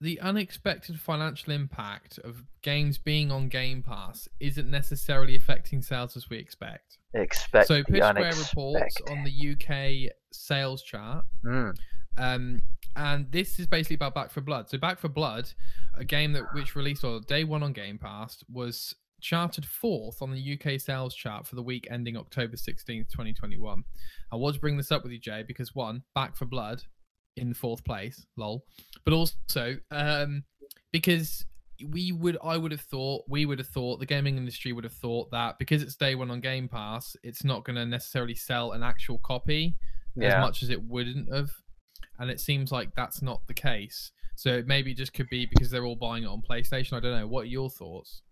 the unexpected financial impact of games being on Game Pass isn't necessarily affecting sales as we expect. Expect so the Push Square reports on the UK sales chart Mm, um, and this is basically about Back 4 Blood. So Back 4 Blood, a game that which released on day one on Game Pass, was charted fourth on the UK sales chart for the week ending October sixteenth, twenty twenty one. I was bring this up with you, Jay, because one, Back 4 Blood in fourth place, lol, but also um, because we would I would have thought we would have thought the gaming industry would have thought that because it's day one on Game Pass, it's not going to necessarily sell an actual copy as much as it wouldn't have. And it seems like that's not the case. So maybe it just could be because they're all buying it on PlayStation. I don't know. What are your thoughts?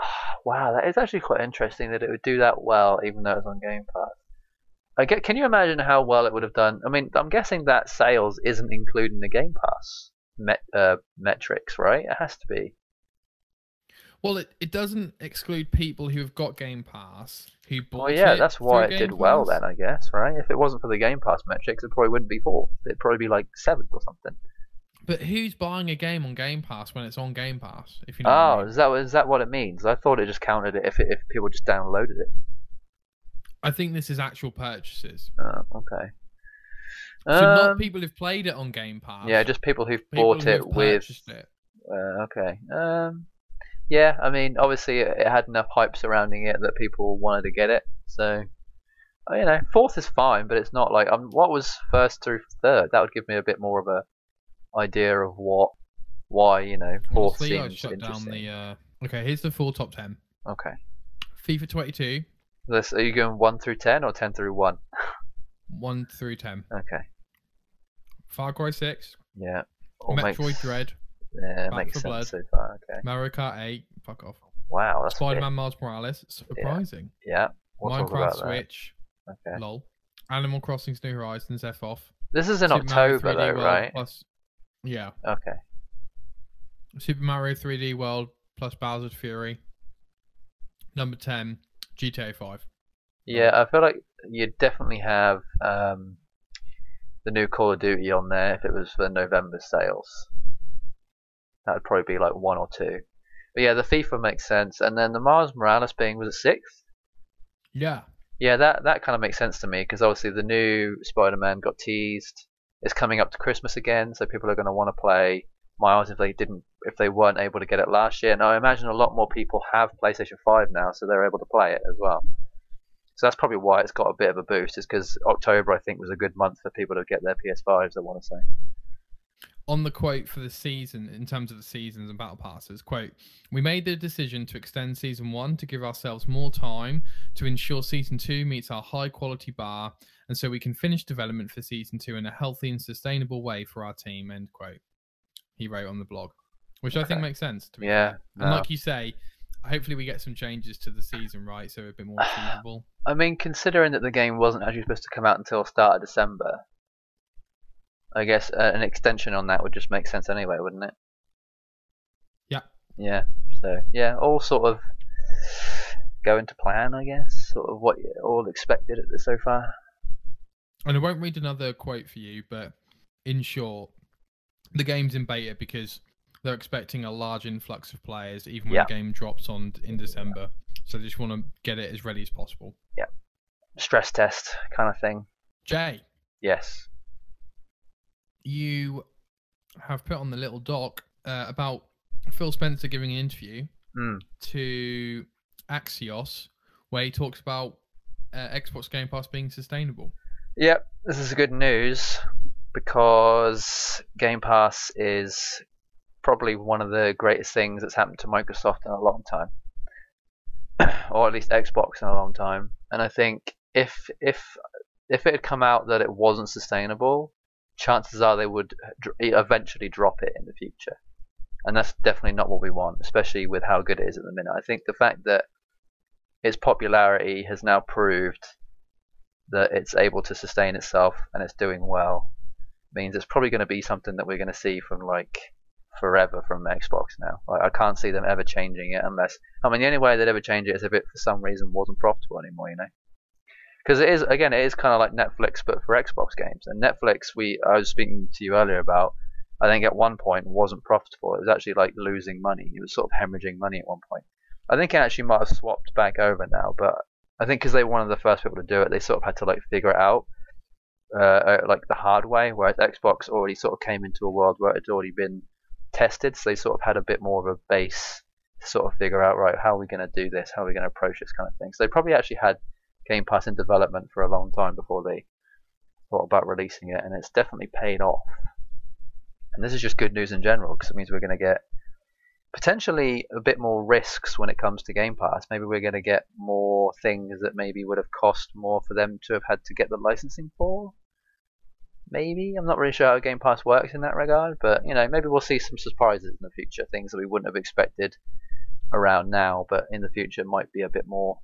Wow, that is actually quite interesting that it would do that well, even though it's on Game Pass. I get, can you imagine how well it would have done? I mean, I'm guessing that sales isn't including the Game Pass met, uh, metrics, right? It has to be. Well, it, it doesn't exclude people who have got Game Pass who bought it. Well, yeah, it that's why it did Game well then, I guess, right? If it wasn't for the Game Pass metrics, it probably wouldn't be fourth. It'd probably be like seventh or something. But who's buying a game on Game Pass when it's on Game Pass? If you know what I Oh, mean? is that is that what it means? I thought it just counted it if it, if people just downloaded it. I think this is actual purchases. Oh, okay. So not Um, people who've played it on Game Pass. yeah, just people who've people bought it have with purchased it. Uh, okay. Um, yeah, I mean, obviously it, it had enough hype surrounding it that people wanted to get it. So, uh, you know, fourth is fine, but it's not like um, what was first through third. That would give me a bit more of a idea of what, why you know, fourth I seems shut down the. Uh... Okay, here's the full top ten. Okay. FIFA 22, This, are you going one through ten or ten through one? one through ten. Okay. Far Cry 6, Yeah. All Metroid makes, Dread, Yeah, Back makes sense Blood. so far. Okay. Mario Kart 8, fuck off. Wow, that's Spider big. Man Miles Morales, surprising. Yeah. We'll talk Minecraft about that. Switch, Okay. lol. Animal Crossing New Horizons, F off. This is in Super October though, World right? Plus, yeah. Okay. Super Mario 3D World plus Bowser's Fury. Number 10, GTA 5. Yeah, I feel like you'd definitely have um, the new Call of Duty on there if it was for November sales. That would probably be like one or two. But yeah, the FIFA makes sense, and then the Miles Morales being was it sixth? Yeah. Yeah, that that kind of makes sense to me because obviously the new Spider-Man got teased. It's coming up to Christmas again, so people are going to want to play Miles if they didn't, if they weren't able to get it last year. And I imagine a lot more people have PlayStation 5 now, so they're able to play it as well. So that's probably why it's got a bit of a boost. Is because October I think was a good month for people to get their PS5s. I want to say. on the quote for the season in terms of the seasons and battle passes quote we made the decision to extend season one to give ourselves more time to ensure season two meets our high quality bar and so we can finish development for season two in a healthy and sustainable way for our team end quote he wrote on the blog which i think makes sense to be Yeah, no. and like you say hopefully we get some changes to the season right so a bit more achievable I mean, considering that the game wasn't actually supposed to come out until start of December, I guess uh, an extension on that would just make sense anyway, wouldn't it? Yeah. Yeah. So yeah, all sort of going to plan, I guess. Sort of what you all expected at this so far. And I won't read another quote for you, but in short, the game's in beta because they're expecting a large influx of players, even when Yeah. the game drops on in December. So they just want to get it as ready as possible. Yeah, stress test kind of thing. Jay, Yes. you have put on the little doc uh, about Phil Spencer giving an interview Hmm. to Axios where he talks about uh, Xbox Game Pass being sustainable. Yep, this is good news because Game Pass is probably one of the greatest things that's happened to Microsoft in a long time, or at least Xbox in a long time. And I think if if if it had come out that it wasn't sustainable, chances are they would eventually drop it in the future, and that's definitely not what we want, especially with how good it is at the minute. I think the fact that its popularity has now proved that it's able to sustain itself and it's doing well means it's probably going to be something that we're going to see from like forever from Xbox now. Like I can't see them ever changing it unless I mean the only way they'd ever change it is if it for some reason wasn't profitable anymore, you know. Because it is again, it is kind of like Netflix but for Xbox games. And Netflix, we I was speaking to you earlier about. I think at one point wasn't profitable. It was actually like losing money. It was sort of hemorrhaging money at one point. I think it actually might have swapped back over now, but I think because they were one of the first people to do it, they sort of had to like figure it out, uh, uh, like the hard way. Whereas Xbox already sort of came into a world where it had already been tested, so they sort of had a bit more of a base to sort of figure out right how are we going to do this, how are we going to approach this kind of thing. So they probably actually had Game Pass in development for a long time before they thought about releasing it, and it's definitely paid off. And this is just good news in general because it means we're going to get potentially a bit more risks when it comes to Game Pass. Maybe we're going to get more things that maybe would have cost more for them to have had to get the licensing for. Maybe I'm not really sure how Game Pass works in that regard, but you know maybe we'll see some surprises in the future, things that we wouldn't have expected around now, but in the future might be a bit more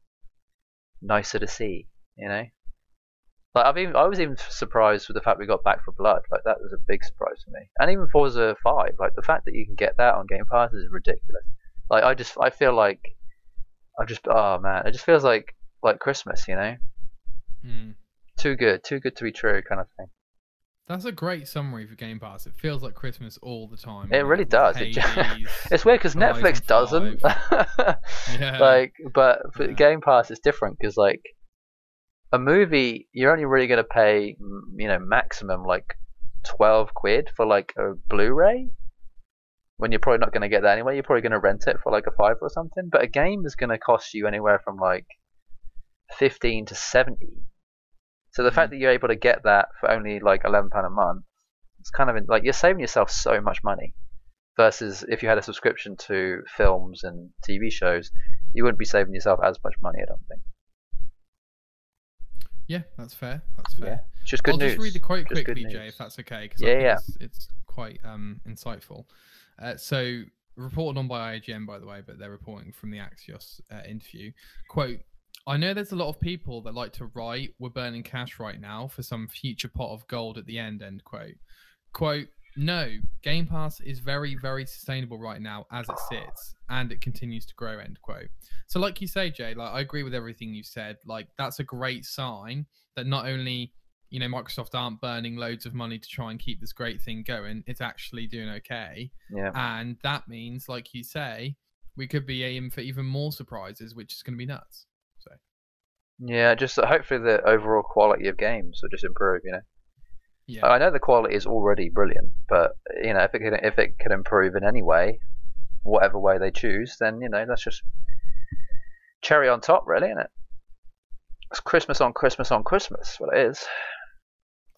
nicer to see. You know, like I've even I was even surprised with the fact we got Back 4 Blood. Like that was a big surprise to me, and even Forza Five. Like the fact that you can get that on Game Pass is ridiculous. Like I just I feel like I just oh man, it just feels like like Christmas. You know, Mm. too good, too good to be true, kind of thing. That's a great summary for Game Pass. It feels like Christmas all the time. It really does. It Hades. It's weird because Netflix doesn't. yeah. like, but for Yeah. Game Pass it's different because like a movie, you're only really gonna pay, mm, you know, maximum like twelve quid for like a Blu-ray. When you're probably not gonna get that anyway, you're probably gonna rent it for like a five or something. But a game is gonna cost you anywhere from like fifteen to seventy. So the fact that you're able to get that for only like eleven pound a month, it's kind of like you're saving yourself so much money. Versus if you had a subscription to films and TV shows, you wouldn't be saving yourself as much money. I don't think. Yeah, that's fair. That's fair. Yeah, it's just good I'll news. just read the quote Just quickly, Jay, if that's okay, because Yeah, yeah. It's, it's quite um, insightful. Uh, so, reported on by IGN, by the way, but they're reporting from the Axios uh, interview. Quote, I know there's a lot of people that like to write, we're burning cash right now for some future pot of gold at the end, end quote. Quote, no, Game Pass is very, very sustainable right now as it sits, and it continues to grow, end quote. So, like you say, Jay, like I agree with everything you said. Like, that's a great sign that not only you know Microsoft aren't burning loads of money to try and keep this great thing going. It's actually doing okay, Yeah, and that means, like you say, we could be aiming for even more surprises, which is going to be nuts. So yeah. Just hopefully the overall quality of games will just improve. You know, yeah, I know the quality is already brilliant, but you know if it can if it can improve in any way, whatever way they choose, then you know that's just cherry on top, really, isn't it? It's Christmas on Christmas on Christmas. What it is.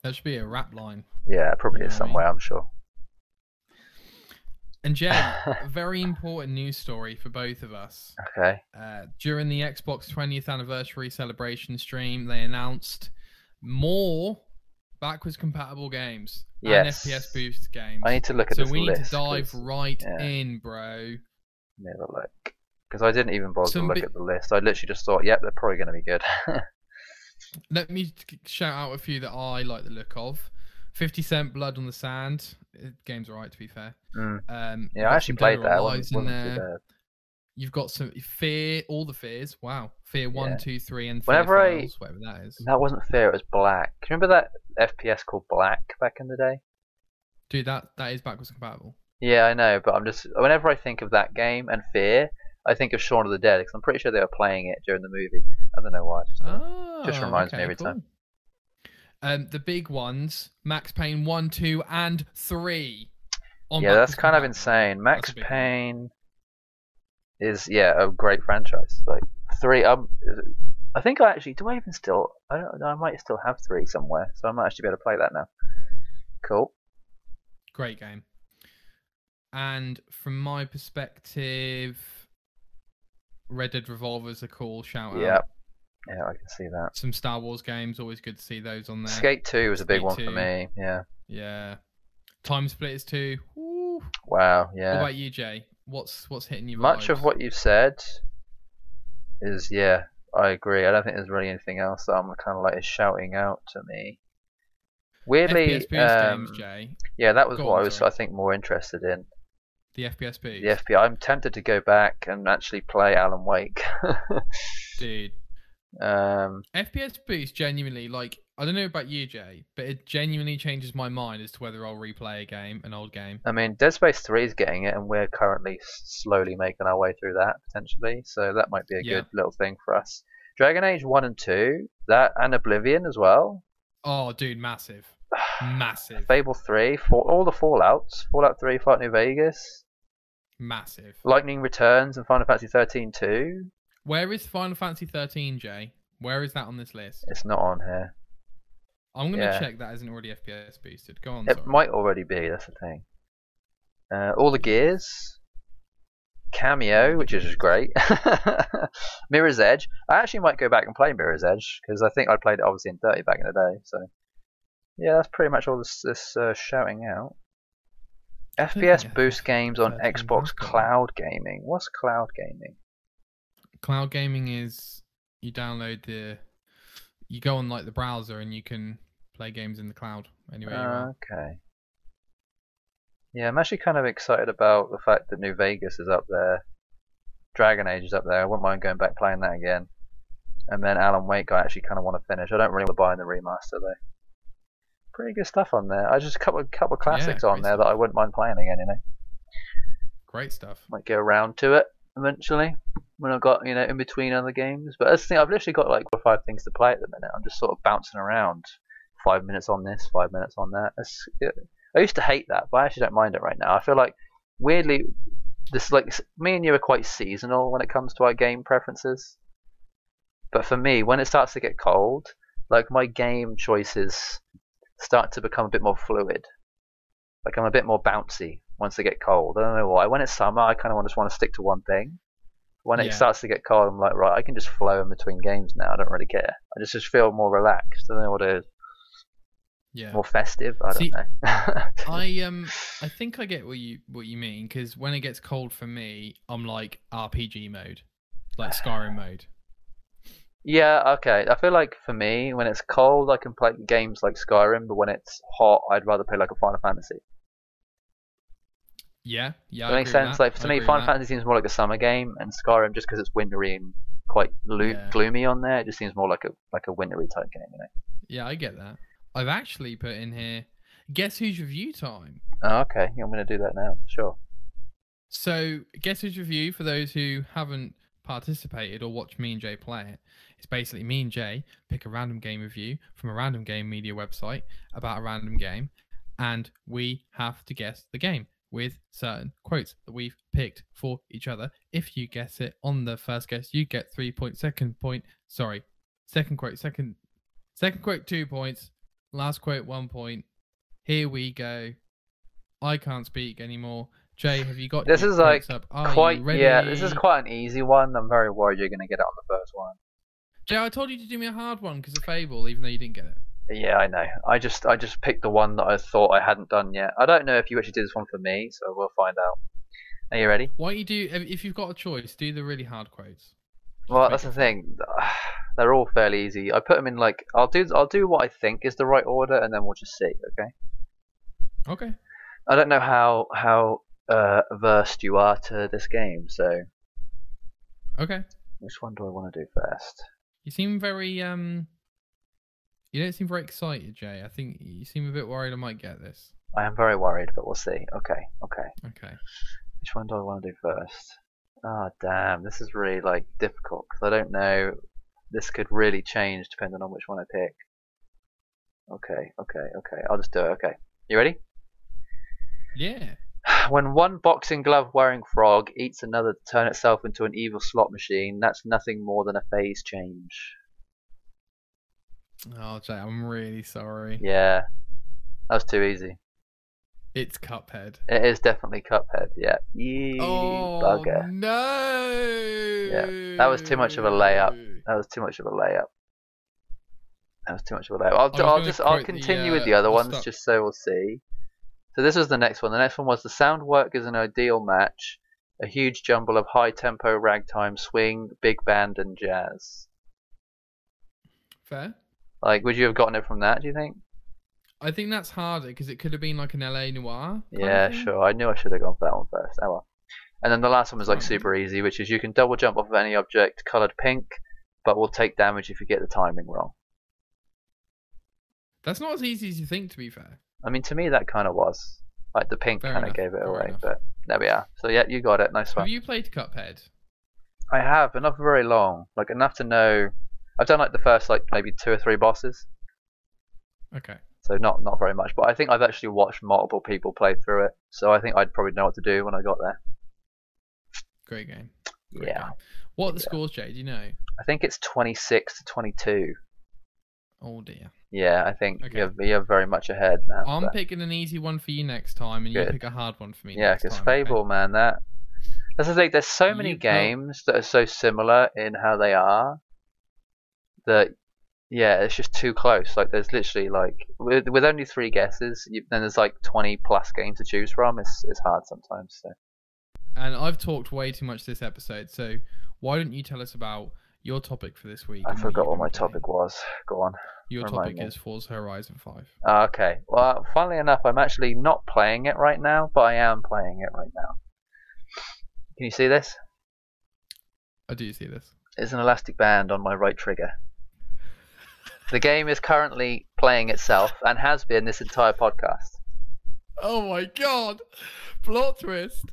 That should be a rap line. Yeah, it probably You is know what I mean? somewhere. I'm sure. And Jay, a very important news story for both of us. Okay. Uh, during the Xbox 20th anniversary celebration stream, they announced more backwards compatible games Yes. and FPS boost games. I need to look at the list. so this we need list. to dive 'cause- right yeah. in, bro. Have look. Because I didn't even bother Some to look bi- at the list. I literally just thought, yep, they're probably going to be good. Let me shout out a few that I like the look of. 50 Cent Blood on the Sand. Uh, Game's alright, to be fair. Mm. Um, Yeah, I actually played that. Wasn't, wasn't too there. bad. You've got some Fear, all the fears. Wow. Fear one, Yeah. two, three, and Fear Whenever I- Files, whatever that is. That wasn't fair. It was Black. Do you remember that FPS called Black back in the day? Dude, that, that is backwards compatible. Yeah, I know, but I'm just whenever I think of that game and Fear, I think of Shaun of the Dead because I'm pretty sure they were playing it during the movie. I don't know why. Just, Oh, Just reminds me every time. Um, the big ones: Max Payne one, two, and three. on yeah, that's backwards kind of compatible. insane. Max That's a big one. Payne is yeah a great franchise. Like three, um, I think I actually do. I even still? I don't. know, I might still have three somewhere, so I might actually be able to play that now. Cool. Great game. And from my perspective, Red Dead Revolver is a cool shout out. Yeah, yeah, I can see that. Some Star Wars games, always good to see those on there. Skate Two was a big Skate one for me. Yeah. Yeah. TimeSplitters 2. Woo. Wow. Yeah. What about you, Jay? What's what's hitting you? Much of what you've said is yeah, I agree. I don't think there's really anything else that I'm kind of like is shouting out to me. Weirdly, FPS boost um, games, Jay. yeah, that was Go what on, I was sorry. I think more interested in. The FPS boost. The FBI. I'm tempted to go back and actually play Alan Wake. Dude. um, FPS boost genuinely like I don't know about you, Jay, but it genuinely changes my mind as to whether I'll replay a game, an old game. I mean, Dead Space 3 is getting it, and we're currently slowly making our way through that potentially. So that might be a Yeah. good little thing for us. Dragon Age 1 and 2, that and Oblivion as well. Oh, dude, massive, massive, Fable 3, for all the Fallouts, Fallout 3, Fallout New Vegas, massive. Lightning Returns, and Final Fantasy 13 2. Where is Final Fantasy 13, Jay? Where is that on this list? It's not on here. I'm gonna yeah. check that isn't already FPS boosted. Go on. It sorry. might already be. That's the thing. Uh, all the Gears, Kameo, which is great. Mirror's Edge. I actually might go back and play Mirror's Edge because I think I played it obviously in 30 back in the day. So yeah, that's pretty much all this, this uh, shouting out. FPS I boost games on 13 Xbox Cloud Gaming. What's cloud gaming? Cloud gaming is you download the, you go on like the browser and you can play games in the cloud anywhere you are. Okay. Yeah, I'm actually kind of excited about the fact that New Vegas is up there. Dragon Age is up there. I wouldn't mind going back playing that again. And then Alan Wake, I actually kind of want to finish. I don't really want to buy the remaster though. Pretty good stuff on there. I just a couple couple of classics on great there that. I wouldn't mind playing again. You know, Great stuff. might get around to it eventually when I've got you know in between other games. But that's the thing. I've literally got like four or five things to play at the minute. I'm just sort of bouncing around. Five minutes on this, five minutes on that. It, I used to hate that, but I actually don't mind it right now. I feel like weirdly, this like me and you are quite seasonal when it comes to our game preferences. But for me, when it starts to get cold, like my game choices start to become a bit more fluid. Like I'm a bit more bouncy once they get cold. I don't know why. When it's summer, I kind of just want to stick to one thing. When it Yeah. starts to get cold, I'm like, right, I can just flow in between games now. I don't really care. I just just feel more relaxed. I don't know what it is. Yeah. More festive. I don't know. I um I think I get what you what you mean because when it gets cold for me, I'm like RPG mode, like Skyrim mode. Yeah, okay. I feel like for me, when it's cold, I can play games like Skyrim, but when it's hot, I'd rather play like a Final Fantasy. Yeah, yeah. That makes sense. that. Like to I me, Final. Fantasy seems more like a summer game, and Skyrim just because it's wintry and quite lo- Yeah. gloomy on there, it just seems more like a like a wintry type game. You know. Yeah, I get that. I've actually put in here. Guess whose review time? Oh, okay. I'm gonna do that now. Sure. So, guess whose review for those who haven't participated or watched me and Jay play it. It's basically me and Jay pick a random game review from a random game media website about a random game, and we have to guess the game with certain quotes that we've picked for each other. If you guess it on the first guess, you get three points. Second point, sorry, Second quote, second, second quote, two points. Last quote, one point. Here we go. I can't speak anymore. Jay, have you got This is, like, up? Are you Quite yeah, this is quite an easy one. I'm very worried you're gonna get it on the first one. Jay, I told you to do me a hard one because of Fable, even though you didn't get it. Yeah, I know. I just I just picked the one that I thought I hadn't done yet. I don't know if you actually did this one for me, so we'll find out. Are you ready? Why don't you do if you've got a choice, do the really hard quotes. Well, that's the thing. They're all fairly easy. I put them in like I'll do I'll do what I think is the right order, and then we'll just see. Okay. Okay. I don't know how how uh, versed you are to this game, so Okay. which one do I want to do first? You seem very um. You don't seem very excited, Jay. I think you seem a bit worried I might get this. I am very worried, but we'll see. Okay, okay. Okay. Which one do I want to do first? Ah, damn. This is really like difficult because I don't know. This could really change depending on which one I pick. Okay, okay, okay. I'll just do it. Okay. You ready? Yeah. When one boxing glove wearing frog eats another to turn itself into an evil slot machine, that's nothing more than a phase change. Oh, Jay, I'm really sorry. Yeah. That was too easy. It's Cuphead. It is definitely Cuphead, yeah. Yee, Oh bugger. no! Yeah, that was too much of a layup. That was too much of a layup. That was too much of a layup. I'll, I'll just I'll quote the, continue with uh, the other the ones just so we'll see. So this was the next one. The next one was the sound work is an ideal match, a huge jumble of high tempo ragtime swing, big band and jazz. Fair. Like, would you have gotten it from that? Do you think? I think that's harder because it could have been like an L.A. Noire. Yeah, sure. I knew I should have gone for that one first. Oh well. And then the last one was like super easy, which is you can double jump off of any object colored pink, but will take damage if you get the timing wrong. That's not as easy as you think, to be fair. I mean, to me that kind of was like the pink kind of gave it away, enough. but there we are. So yeah, you got it. Nice one. Have you played Cuphead? I have, but not for very long. Like enough to know. I've done like the first like maybe two or three bosses, Okay. So not not very much. But I think I've actually watched multiple people play through it, so I think I'd probably know what to do when I got there. Great game. Great Yeah. game. What are the Yeah. scores, Jay? Do you know? I think it's 26 to 22. Oh dear. Yeah, I think Okay. you're you're very much ahead now. I'm but- picking an easy one for you next time, and you pick a hard one for me. Yeah, next because time, okay? Fable, man, that that's the thing. There's so many You games that are so similar in how they are that yeah, it's just too close. Like there's literally like with with only three guesses, you, then there's like 20 plus games to choose from. It's it's hard sometimes. So And I've talked way too much this episode, so why don't you tell us about your topic for this week? I forgot what my playing? topic was. Go on. Your topic me. is Forza Horizon 5. Ah, Okay. Well, funnily enough, I'm actually not playing it right now, but I am playing it right now. Can you see this? I do see this. It's an elastic band on my right trigger. The game is currently playing itself and has been this entire podcast. Oh my god! Plot twist.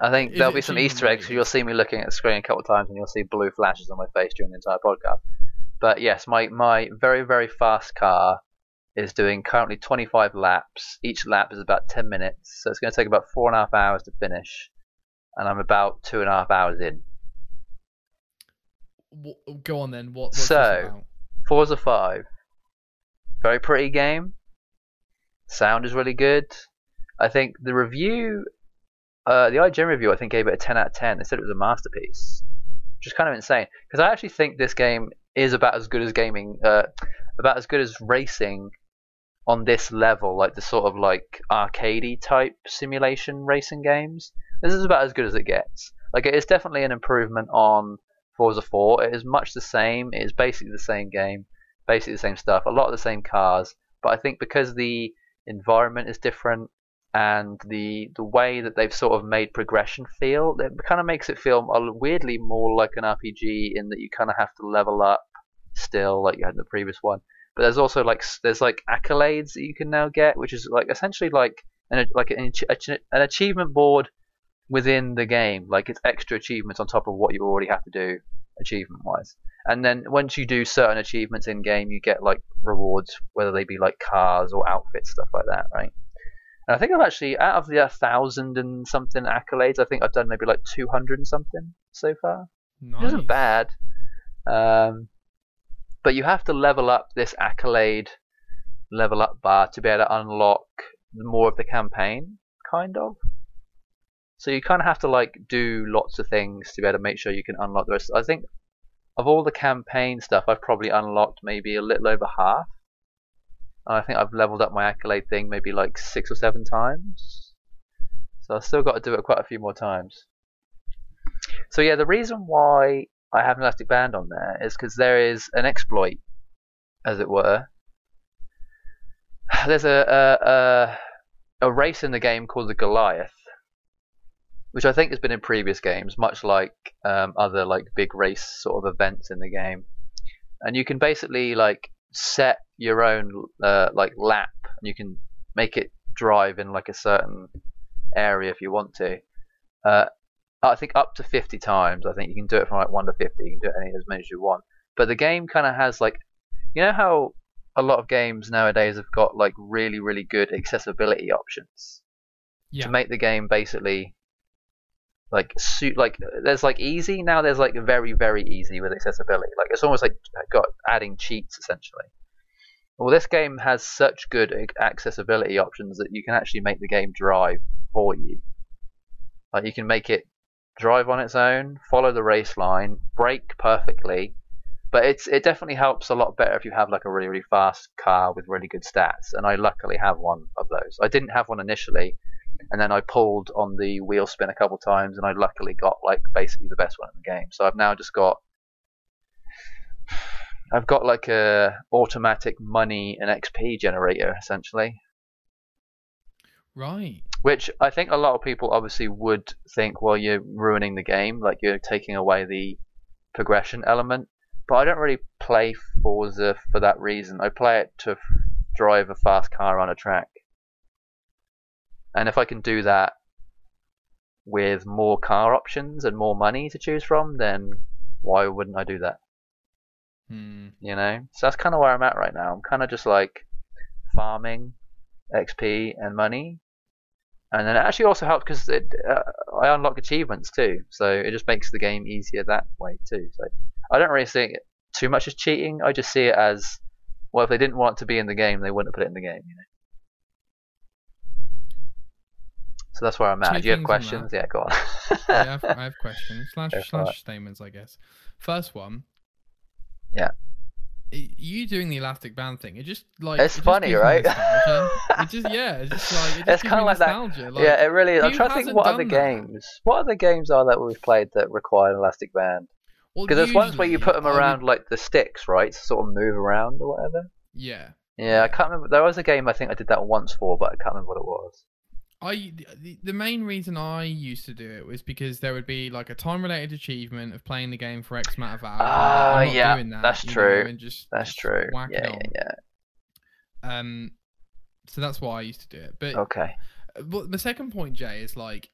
I think Is there'll be some Easter eggs. You'll see me looking at the screen a couple of times, and you'll see blue flashes on my face during the entire podcast. But yes, my my very very fast car is doing currently 25 laps. Each lap is about 10 minutes, so it's going to take about four and a half hours to finish, and I'm about two and a half hours in. Go on then. What, what's So- about? Forza 5, very pretty game. Sound is really good. I think the review, uh, the IGN review, I think gave it a 10 out of 10. They said it was a masterpiece, which is kind of insane because I actually think this game is about as good as gaming, uh, about as good as racing on this level, like the sort of like arcadey type simulation racing games. This is about as good as it gets. Like it is definitely an improvement on Forza 4. It is much the same. It is basically the same game, basically the same stuff, a lot of the same cars. But I think because the environment is different and the the way that they've sort of made progression feel, it kind of makes it feel weirdly more like an RPG in that you kind of have to level up still, like you had in the previous one. But there's also like there's like accolades that you can now get, which is like essentially like an like an, an achievement board within the game. Like it's extra achievements on top of what you already have to do achievement wise. And then once you do certain achievements in game, you get like rewards, whether they be like cars or outfits, stuff like that, right? And I think I've actually out of the thousand and something accolades, I think I've done maybe like two hundred and something so far. Nice. It isn't bad. Um, but you have to level up this accolade level up bar to be able to unlock more of the campaign, kind of. So you kind of have to like do lots of things to be able to make sure you can unlock the rest. I think of all the campaign stuff, I've probably unlocked maybe a little over half. And I think I've leveled up my accolade thing maybe like six or seven times. So I've still got to do it quite a few more times. So yeah, the reason why I have an elastic band on there is because there is an exploit, as it were. There's a, a, a a race in the game called the Goliath, which I think has been in previous games, much like um, other like big race sort of events in the game. And you can basically like set your own uh, like lap, and you can make it drive in like a certain area if you want to. Uh, I think up to 50 times. I think you can do it from like 1 to 50. You can do it any as many as you want. But the game kind of has like, you know how a lot of games nowadays have got like really really good accessibility options Yeah. to make the game basically like suit like there's like easy now there's like very very easy with accessibility. Like it's almost like uh, got adding cheats essentially. Well this game has such good accessibility options that you can actually make the game drive for you. Like you can make it drive on its own follow the race line brake perfectly but it's it definitely helps a lot better if you have like a really really fast car with really good stats and i luckily have one of those. I didn't have one initially and then i pulled on the wheel spin a couple times and i luckily got like basically the best one in the game so i've now just got i've got like a automatic money and xp generator essentially Right. which I think a lot of people obviously would think, well, you're ruining the game, like you're taking away the progression element. But I don't really play Forza for that reason. I play it to drive a fast car on a track. And if I can do that with more car options and more money to choose from, then why wouldn't I do that? Hmm. You know? So that's kind of where I'm at right now. I'm kind of just like farming XP and money. And then it actually also helps because uh, I unlock achievements too, so it just makes the game easier that way too. So I don't really see it too much as cheating. I just see it as well. If they didn't want it to be in the game, they wouldn't have put it in the game. You know. So that's where I'm at. Two Do you have questions? Yeah, go on. Yeah, I have, I have questions slash Go for slash statements, I guess. First one. Yeah. y- You doing the elastic band thing? It just like It's it just funny, gives me right? nostalgia. it just yeah, it's just like it just It's gives kinda like that- nostalgia. Like, yeah, it really is. I'm who trying to think hasn't what other done that? games, what other games are that we've played that require an elastic band? well, Because there's ones where you usually put them I would- around like the sticks, right, to sort of move around or whatever. Yeah, Yeah, I can't remember. There was a game I think I did that once for, but I can't remember what it was. I the, the main reason I used to do it was because there would be like a time related achievement of playing the game for X amount of hours. Ah, yeah, doing that, that's know, true. and just That's true. Whack Yeah, yeah, Um, so that's why I used to do it. But. Okay. But the second point, Jay, is like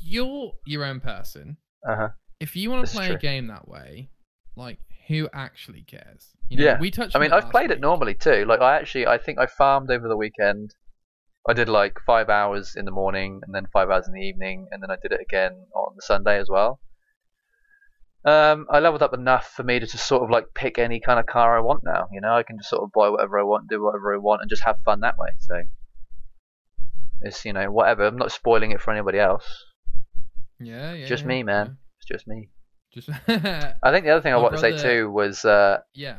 you're your own person. Uh huh. If you want to play a game that way, like who actually cares? You know, Yeah. we touched. I mean, I've played it normally too. Like, I actually, I think I farmed over the weekend. I did like five hours in the morning, and then five hours in the evening, and then I did it again on the Sunday as well. Um, I leveled up enough for me to just sort of like pick any kind of car I want now. You know, I can just sort of buy whatever I want, do whatever I want, and just have fun that way. So it's you know whatever. I'm not spoiling it for anybody else. Yeah, yeah. Just yeah, me, man. It's just me. Just I think the other thing I My want to say too was uh, yeah,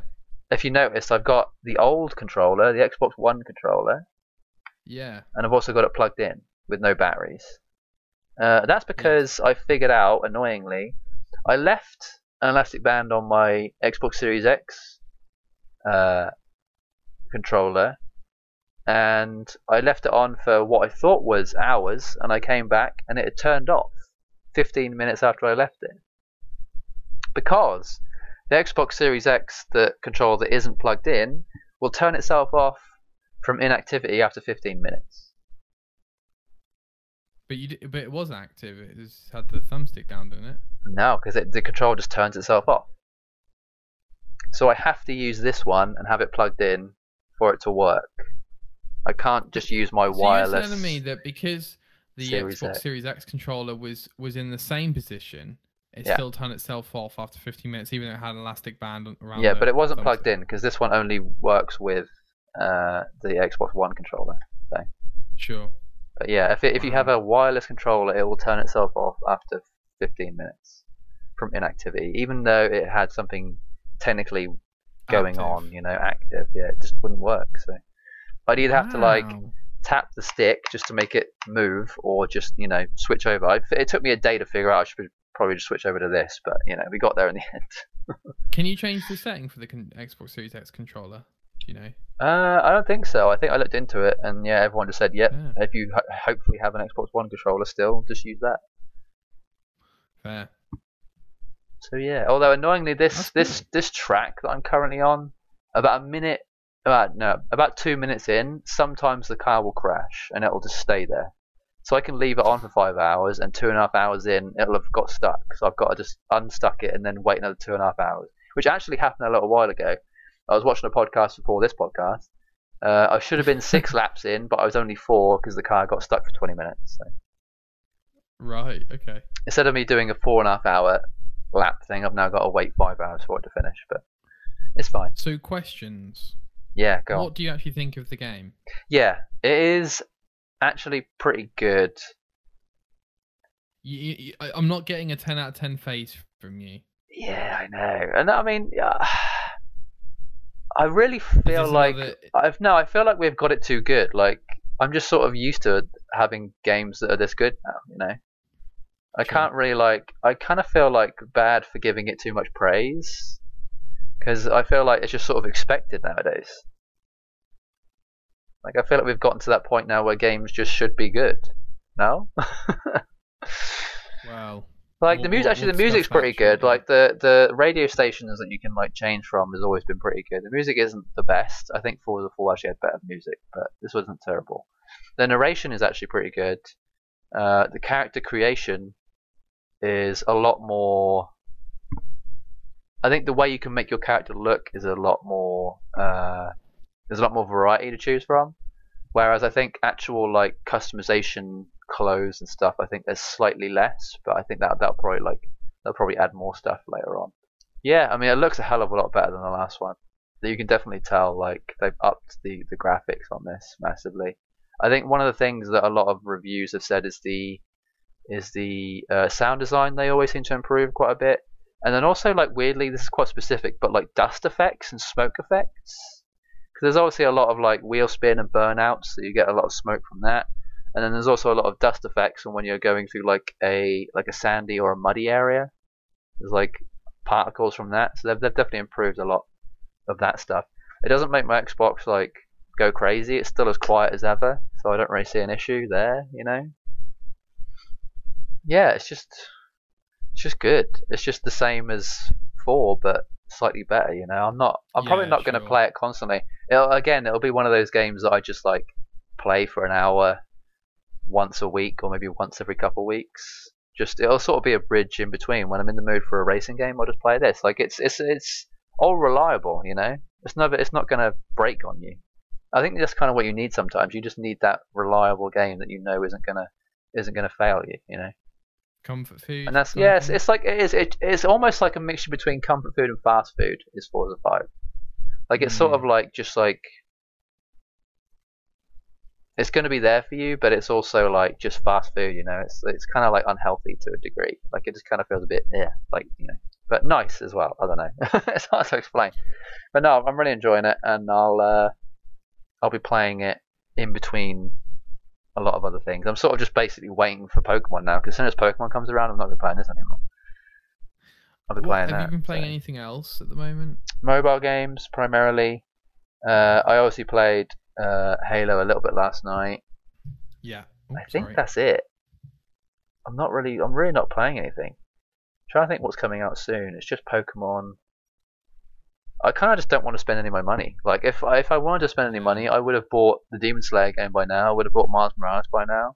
if you noticed, I've got the old controller, the Xbox One controller, yeah. and I've also got it plugged in with no batteries. Uh, that's because I figured out, annoyingly, I left an elastic band on my Xbox Series X uh, controller, and I left it on for what I thought was hours, and I came back and it had turned off 15 minutes after I left it. Because the Xbox Series X, the controller that isn't plugged in, will turn itself off from inactivity after 15 minutes. But you, d- but it was active. It just had the thumbstick down, didn't it? No, because the control just turns itself off. So I have to use this one and have it plugged in for it to work. I can't just use my So wireless. you're telling me that because the Series Xbox X. Series X controller was was in the same position it Yeah. still turned itself off after 15 minutes, even though it had an elastic band around. Yeah, but it wasn't plugged in because this one only works with uh, the Xbox One controller. Sure. But yeah, if it, if you have a wireless controller, it will turn itself off after 15 minutes from inactivity, even though it had something technically going Active. on, you know, active. Yeah, it just wouldn't work. So I'd either have to like tap the stick just to make it move, or just you know switch over. I, it took me a day to figure out. I should probably just switch over to this, but you know we got there in the end. Can you change the setting for the con- Xbox Series X controller? Do you know? Uh, I don't think so. I think I looked into it, and yeah, everyone just said, "Yep, Yeah, if you ho- hopefully have an Xbox One controller still, just use that." fair. So yeah, although annoyingly, this That's this this track that I'm currently on, about a minute, about no, about two minutes in, sometimes the car will crash and it'll just stay there. So I can leave it on for five hours, and two and a half hours in, it'll have got stuck. So I've got to just unstuck it and then wait another two and a half hours, which actually happened a little while ago. I was watching a podcast before this podcast. Uh, I should have been six laps in, but I was only four because the car got stuck for 20 minutes. So Right. Okay. instead of me doing a four and a half hour lap thing, I've now got to wait five hours for it to finish. But it's fine. So questions. Yeah, go on. What do you actually think of the game? Yeah, it is actually pretty good. You, you, I'm not getting a 10 out of 10 face from you. Yeah, I know, and I mean, yeah, I really feel like another- I've no, I feel like we've got it too good. Like I'm just sort of used to having games that are this good now. You know, I can't really like. I kind of feel like bad for giving it too much praise because I feel like it's just sort of expected nowadays. Like I feel like we've gotten to that point now where games just should be good. No. Well, Like the music, actually, the music's pretty good. Like the the radio stations that you can like change from has always been pretty good. The music isn't the best. I think Forza 4 actually had better music, but this wasn't terrible. The narration is actually pretty good. Uh, the character creation is a lot more. I think the way you can make your character look is a lot more. Uh, there's a lot more variety to choose from. Whereas I think actual like customization, clothes and stuff, I think there's slightly less. But I think that that'll probably like they'll probably add more stuff later on. Yeah, I mean it looks a hell of a lot better than the last one. You can definitely tell like they've upped the the graphics on this massively. I think one of the things that a lot of reviews have said is the is the uh, sound design. They always seem to improve quite a bit, and then also like weirdly, this is quite specific, but like dust effects and smoke effects. Because there's obviously a lot of like wheel spin and burnouts, so you get a lot of smoke from that. And then there's also a lot of dust effects and when you're going through like a like a sandy or a muddy area. There's like particles from that, so they've, they've definitely improved a lot of that stuff. It doesn't make my Xbox like go crazy. It's still as quiet as ever, so I don't really see an issue there. You know. Yeah, it's just it's just good. It's just the same as four, but slightly better. You know, I'm not. I'm probably Yeah, not going to play it constantly. It'll, again, it'll be one of those games that I just like play for an hour once a week, or maybe once every couple of weeks. Just it'll sort of be a bridge in between. When I'm in the mood for a racing game, I'll just play this. Like it's it's it's all reliable. You know, it's never it's not going to break on you. I think that's kind of what you need sometimes. You just need that reliable game that you know isn't gonna isn't gonna fail you. You know. comfort food. And that's yes, yeah, it's, it's like it is. It, it's almost like a mixture between comfort food and fast food. Is Forza Five. Like it's sort Mm. of like just like it's going to be there for you, but it's also like just fast food. You know, it's it's kind of like unhealthy to a degree. Like it just kind of feels a bit yeah, like you know, but nice as well. I don't know. it's hard to explain. But no, I'm really enjoying it, and I'll uh, I'll be playing it in between a lot of other things. I'm sort of just basically waiting for Pokemon now because as soon as Pokemon comes around, I'm not going to be playing this anymore. I'll be What- playing have that. you been playing so. anything else at the moment? Mobile games primarily. Uh, I obviously played uh, Halo a little bit last night. Yeah. I Oh, think sorry. that's it. I'm not really. I'm really not playing anything. trying to think what's coming out soon. It's just Pokemon. I kind of just don't want to spend any of my money. Like if I, if I wanted to spend any money, I would have bought the Demon Slayer game by now. I would have bought Miles Morales by now.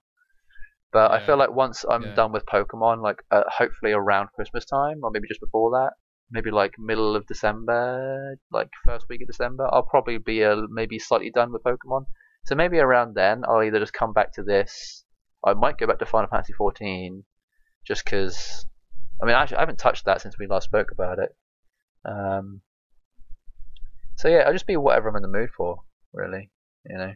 But I feel like once I'm Yeah. done with Pokemon, like uh, hopefully around Christmas time, or maybe just before that, maybe like middle of December, like first week of December, I'll probably be uh, maybe slightly done with Pokemon. So maybe around then, I'll either just come back to this. I might go back to Final Fantasy 14, just because I mean, actually, I haven't touched that since we last spoke about it. Um, so yeah, I'll just be whatever I'm in the mood for, really. You know.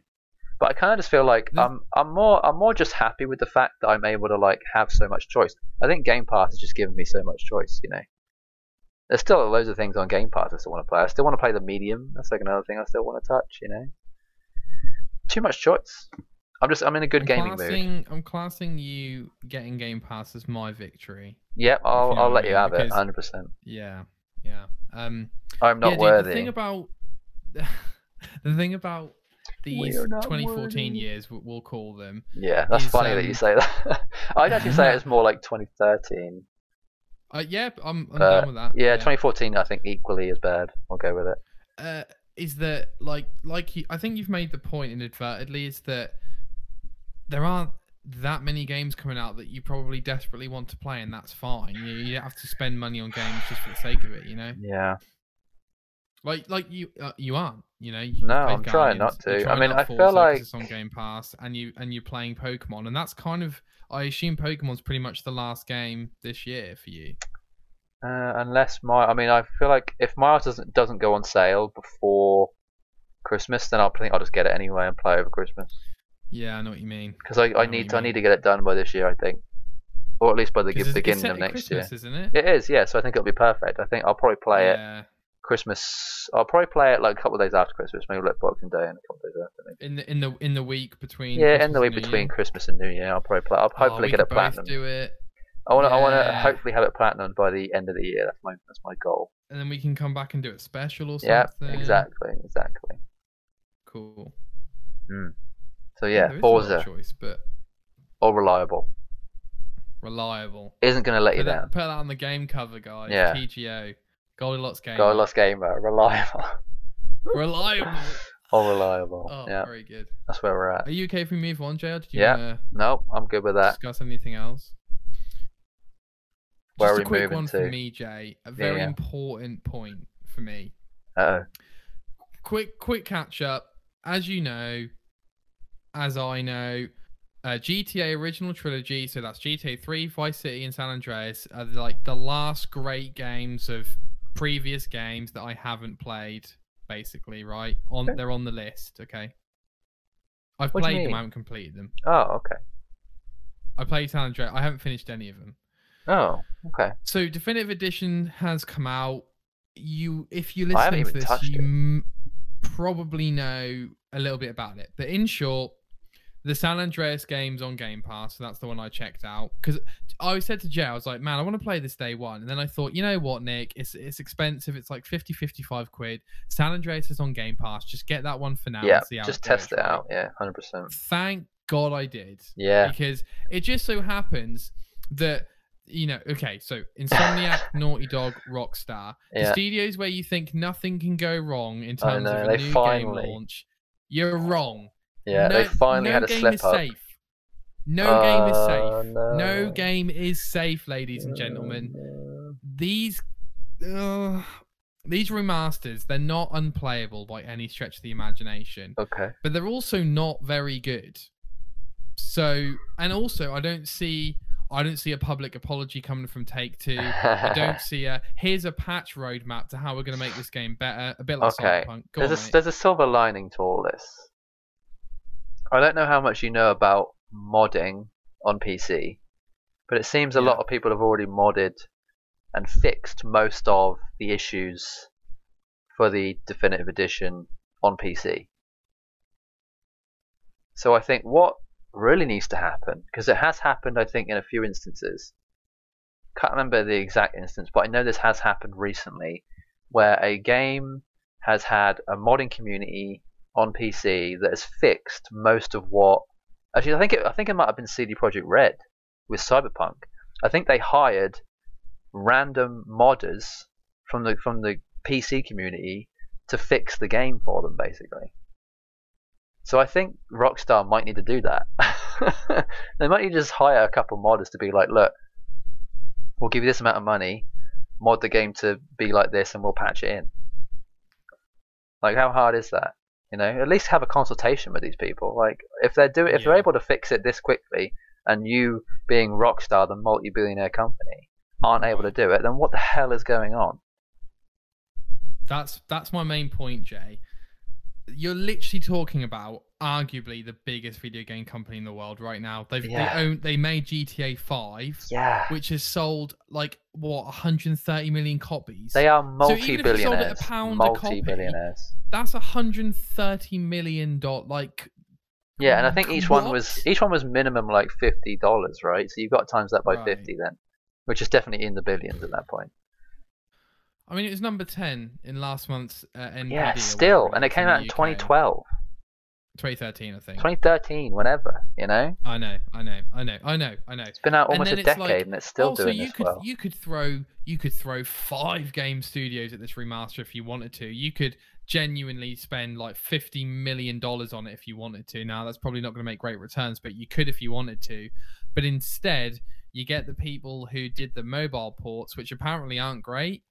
But I kind of just feel like The- I'm I'm more I'm more just happy with the fact that I'm able to like have so much choice. I think Game Pass has just given me so much choice. You know. There's still loads of things on Game Pass I still want to play. I still want to play the medium. That's like another thing I still want to touch. You know. Too much choice. I'm just I'm in a good I'm gaming mood. I'm classing you getting Game Pass as my victory. Yep, I'll you know I'll let I you mean, have it. 100. percent Yeah, yeah. Um, I'm not yeah, dude, worthy. The thing about the thing about these 2014 worthy. years, we- we'll call them. Yeah, that's is, funny that you um, say that. I'd actually say it's more like 2013. Uh, yeah, I'm, I'm down with that. Yeah, 2014 I think equally as bad. I'll go with it. uh, is that like like you, I think you've made the point inadvertently is that there aren't that many games coming out that you probably desperately want to play, and that's fine. You, you don't have to spend money on games just for the sake of it, you know. Yeah. Like like you uh, you aren't, you know. You No, I'm trying not Guardians, to. I mean, I feel like- it's on Game Pass, and you and you're playing Pokemon, and that's kind of I assume Pokemon's pretty much the last game this year for you. Uh, unless my, I mean, I feel like if Miles doesn't doesn't go on sale before Christmas, then I'll think I'll just get it anyway and play over Christmas. Yeah, I know what you mean. Because I, know I need to, I need to get it done by this year, I think, or at least by the beginning of next Christmas, year. isn't it? It is, yeah. So I think it'll be perfect. I think I'll probably play it yeah. Christmas. I'll probably play it like a couple of days after Christmas, maybe like Boxing Day and a couple of days after. Maybe. In the in the in the week between Yeah, in Christmas the week and New between Year. Christmas and New Year, I'll probably play. I'll Oh, hopefully we get it platinum. Do it, I want to. I want to hopefully have it platinum by the end of the year. That's my that's my goal. and then we can come back and do it special or something. Yeah, exactly, exactly. Cool. Hmm. So yeah, there is a lot of Forza choice, but or reliable reliable. isn't going to let you Put that, down. put that on the game cover, guys. Yeah. TGO. Goldilocks game. Go Lost Gamer, reliable Reliable. or reliable. Oh, yeah, very good. that's where we're at. Are you okay if we move on, JR? Did you Yeah, want No, I'm good with that. discuss anything else? Where Just are a quick one to? for me, Jay. A very yeah. important point for me. Uh oh. quick quick catch up as you know as i know uh, gta original trilogy so that's gta 3 vice city and san andreas are like the last great games of previous games that i haven't played basically right? On Okay. they're on the list okay? I've What played them i haven't completed them. Oh, okay. i played san andreas i haven't finished any of them. Oh, okay. so definitive edition has come out. You if you're listening to this you m- probably know a little bit about it. But in short the san andreas games on game pass so that's the one i checked out. Because i said to jay i was like man i want to play this day one. And then i thought you know what nick? It's it's expensive. It's like 50 55 quid. San andreas is on game pass. Just get that one for now yeah, just it test goes, it out. Yeah, hundred percent. thank god i did. Yeah, because it just so happens that you know okay so insomniac naughty dog rockstar. The studios where you think nothing can go wrong in terms know, of a new finally- game launch you're wrong Yeah, no, they finally no had a game slip is up. safe no game is safe no. no game is safe ladies and gentlemen these uh, these remasters they're not unplayable by any stretch of the imagination. Okay. but they're also not very good. So, and also, I don't see, I don't see a public apology coming from Take Two. I don't see a here's a patch roadmap to how we're going to make this game better. A bit like Okay. Cyberpunk. Go there's on, a mate. there's a silver lining to all this. I don't know how much you know about modding on PC, but it seems a Yeah. lot of people have already modded and fixed most of the issues for the definitive edition on PC. So I think what really needs to happen, because it has happened, I think, in a few instances. Can't remember the exact instance, but I know this has happened recently, where a game has had a modding community on PC that has fixed most of what. Actually, I think it, I think it might have been CD Projekt Red with Cyberpunk. I think they hired random modders from the from the PC community to fix the game for them, basically. So I think Rockstar might need to do that. they might need to just hire a couple modders to be like, look, we'll give you this amount of money, mod the game to be like this, and we'll patch it in. Like, how hard is that? You know, at least have a consultation with these people. Like, if they're doing, if they're able to fix it this quickly, and you being Rockstar, the multi-billionaire company, aren't able to do it, then what the hell is going on? That's that's my main point, Jay. You're literally talking about arguably the biggest video game company in the world right now. They've Yeah. they own they made GTA Five, Yeah, which has sold like what 130 million copies. they are So even if sold multi-billionaires. a copy, Multi-billionaires. That's 130 million dot like Yeah, and I think each one was each one was minimum like fifty dollars, right? So you've got times that by Right. fifty then, which is definitely in the billions at that point. I mean, it was number 10 in last month's uh, NPD. Yeah, still, and it came out in UK. 2012, 2013, I think. 2013, whenever. You know, I know, I know, I know, I know, I know. it's been out almost a decade, like, and it's still oh, so doing you this could well. you could throw you could throw five game studios at this remaster if you wanted to. You could genuinely spend like 50 million dollars on it if you wanted to. Now that's probably not going to make great returns, but you could if you wanted to. But instead, you get the people who did the mobile ports, which apparently aren't great,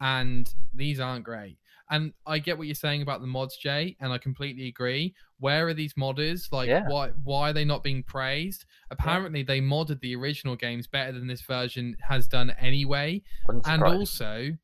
and these aren't great. And I get what you're saying about the mods, Jay, and I completely agree. Where are these modders? Like, Yeah. why why are they not being praised? Apparently, they modded the original games better than this version has done anyway. And also,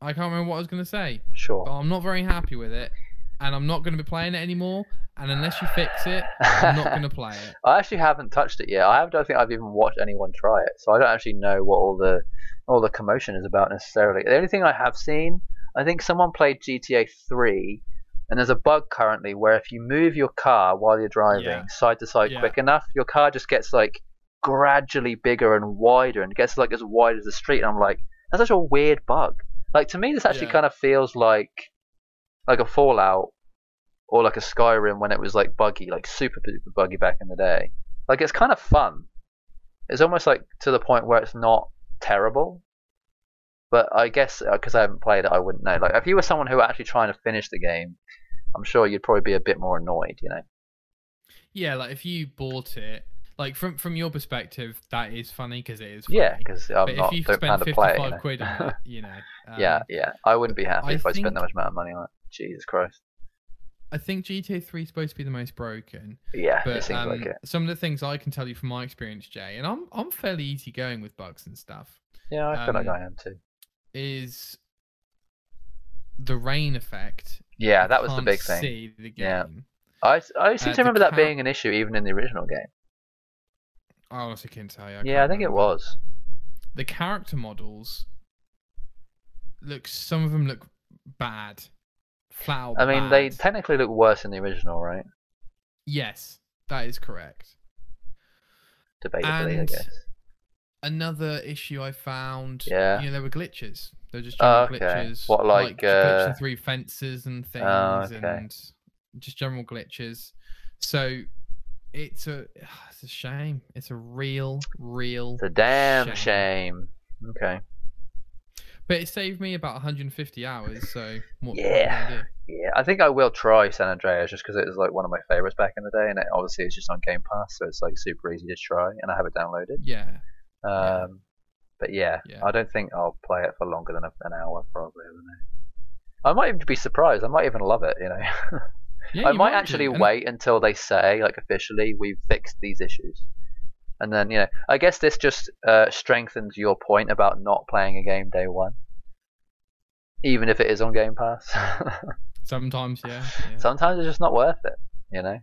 I can't remember what I was going to say, sure. but I'm not very happy with it, and I'm not going to be playing it anymore. And unless you fix it, I'm not going to play it. I actually haven't touched it yet. I don't think I've even watched anyone try it, so I don't actually know what all the all the commotion is about necessarily. The only thing I have seen, I think someone played GTA 3, and there's a bug currently where if you move your car while you're driving Yeah. side to side Yeah. quick enough, your car just gets like gradually bigger and wider, and gets like as wide as the street. And I'm like, that's such a weird bug. Like to me, this actually Yeah. kind of feels like like a Fallout or like a Skyrim when it was like buggy, like super super buggy back in the day. Like it's kind of fun. It's almost like to the point where it's not terrible. But I guess because I haven't played it, I wouldn't know. Like if you were someone who were actually trying to finish the game, I'm sure you'd probably be a bit more annoyed. You know? Yeah, like if you bought it, like from from your perspective, that is funny because it is. Yeah, because I'm But not if you don't spend to 55 You know? quid on it, you know. yeah, um, yeah. I wouldn't be happy I if I spent that much amount of money on it. Jesus Christ. I think GTA 3 is supposed to be the most broken. Yeah, But it seems um, like it. some of the things I can tell you from my experience, Jay, and I'm I'm fairly easygoing with bugs and stuff, Yeah, I feel like um, I am too. Is the rain effect. Yeah, that was the big thing. See the game. Yeah. I, I seem uh, to remember that being an issue even in the original game. I honestly can't tell you. I yeah, I think it was. The character models look. Some of them look bad. Flat I mean, they technically look worse in the original, right? Yes, that is correct. Debatably, I guess. Another issue I found. Yeah. You know, there were glitches. There were just Oh, general okay. glitches. What, like, glitching uh, through fences and things, Oh, okay. and just general glitches. So it's a it's a shame. It's a real, real. It's a damn shame. shame. Okay. But it saved me about 150 hours. So what, Yeah. are you do? Yeah, I think I will try San Andreas just because it was like one of my favorites back in the day, and it, obviously it's just on Game Pass, so it's like super easy to try, and I have it downloaded. Yeah. Um, but yeah, Yeah. I don't think I'll play it for longer than a, an hour, probably. I. I might even be surprised. I might even love it. You know, Yeah, I you might actually wait until they say, like officially, we've fixed these issues, and then you know, I guess this just uh, strengthens your point about not playing a game day one, even if it is on Game Pass. Sometimes, yeah. yeah. Sometimes it's just not worth it. You know,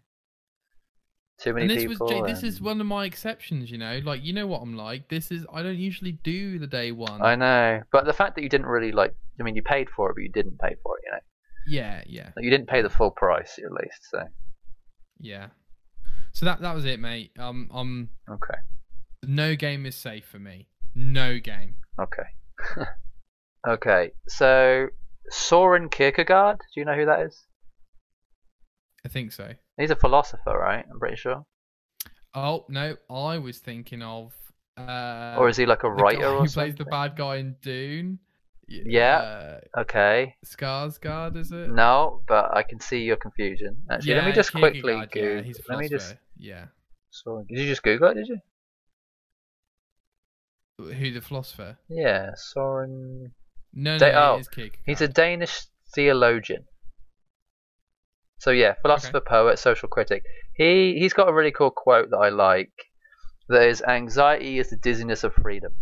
too many and this people. was Jay, this is one of my exceptions. You know, like you know what I'm like. This is I don't usually do the day one. I know, but the fact that you didn't really like, I mean, you paid for it, but you didn't pay for it. You know, Yeah, yeah, Like, you didn't pay the full price at least. So yeah. So that that was it, mate. Um, um, okay, no game is safe for me. No game. okay, okay. So Soren Kierkegaard, do you know who that is? I think so. He's a philosopher, right? I'm pretty sure. Oh no, I was thinking of. Uh, or is he like a writer or who something? plays the bad guy in Dune? Yeah. Uh, Okay. Skarsgård, is it? No, but I can see your confusion. Actually, let me just quickly Google. Yeah, he's a let me just. Yeah. Soren, did you just Google it? Did you? Who the philosopher? Yeah, Soren. No, no, Da- no oh, it is Kierkegaard. He's a Danish theologian. So yeah, philosopher, poet, social critic. He he's got a really cool quote that I like. There is anxiety is the dizziness of freedom.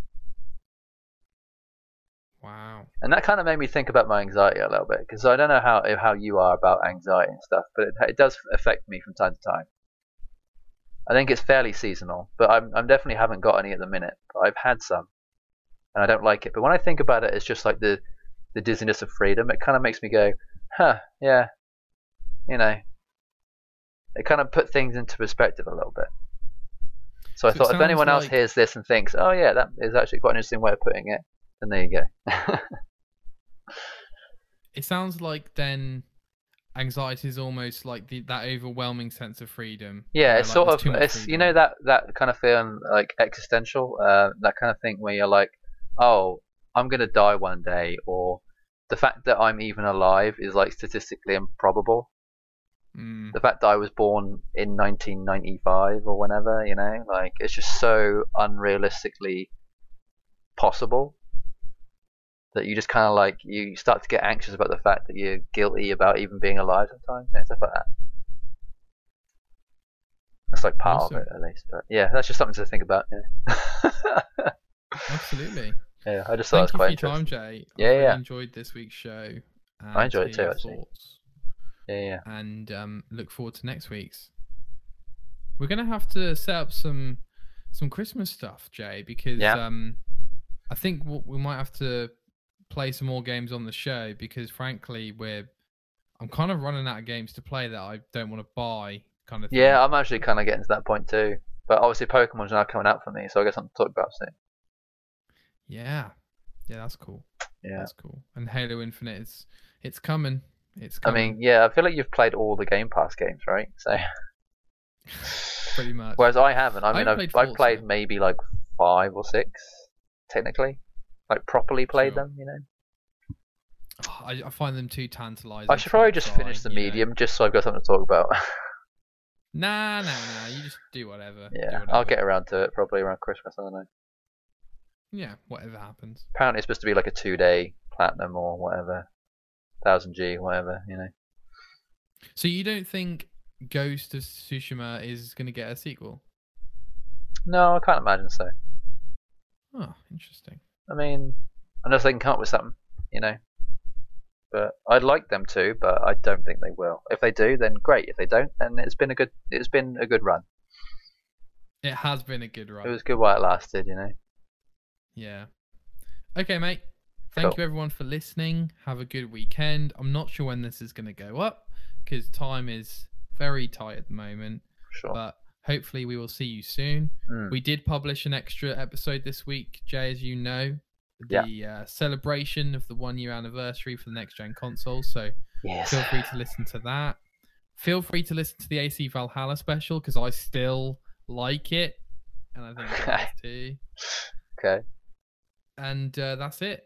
Wow. And that kind of made me think about my anxiety a little bit because I don't know how how you are about anxiety and stuff, but it, it does affect me from time to time. I think it's fairly seasonal, but I'm I'm definitely haven't got any at the minute. But I've had some, and I don't like it. But when I think about it, it's just like the the dizziness of freedom. It kind of makes me go, huh, yeah, you know. It kind of put things into perspective a little bit. So I So thought if anyone sounds else like- hears this and thinks, oh yeah, that is actually quite an interesting way of putting it, then there you go. It sounds like then anxiety is almost like the, that overwhelming sense of freedom. Yeah, it's like, sort of it's you know that that kind of feeling like existential, uh, that kind of thing where you're like, oh, I'm gonna die one day, or the fact that I'm even alive is like statistically improbable. Mm, The fact that I was born in 1995 or whenever, you know, like it's just so unrealistically possible that you just kind of like you start to get anxious about the fact that you're guilty about even being alive sometimes and stuff like that. That's like part Awesome. of it at least, but yeah, that's just something to think about. Yeah, absolutely. yeah I just thought Thank it was you for quite your time. Jay. Yeah, I yeah. enjoyed this week's show. I enjoyed it too, actually. thoughts, Yeah, yeah, and um, look forward to next week's. We're gonna have to set up some some Christmas stuff, Jay, because Yeah. um, I think we might have to play some more games on the show because, frankly, we're I'm kind of running out of games to play that I don't want to buy, kind of. Thing. yeah. I'm actually kind of getting to that point too. But obviously, Pokemon's now coming out for me, so I guess I'm to talk about soon. Yeah, yeah, that's cool. Yeah. That's cool. And Halo Infinite is it's coming. It's I mean, yeah, I feel like you've played all the Game Pass games, right? So, pretty much. whereas I haven't. I mean, haven't I've played I've played maybe like five or six, technically, like properly played Sure. them. You know, Oh, I, I find them too tantalizing. I should probably just finish the you know. medium just so I've got something to talk about. Nah, nah, nah. You just do whatever. do yeah, whatever. I'll get around to it probably around Christmas. I don't know. Yeah, whatever happens. Apparently, it's supposed to be like a two-day platinum or whatever, thousand G, whatever. You know. So you don't think Ghost of Tsushima is going to get a sequel? No, I can't imagine so. Oh, interesting. I mean, unless they can come up with something, you know. But I'd like them to, but I don't think they will. If they do, then great. If they don't, then it's been a good it's been a good run. It has been a good run. It was good while it lasted, you know. Yeah. Okay, mate. Thank Cool. you everyone for listening. Have a good weekend. I'm not sure when this is going to go up because time is very tight at the moment, Sure. but hopefully we will see you soon. Mm. We did publish an extra episode this week, Jay, as you know, Yeah. the uh, celebration of the one year anniversary for the next gen console. So Yes. feel free to listen to that. Feel free to listen to the AC Valhalla special because I still like it, and I think you guys too. Okay. And uh, that's it.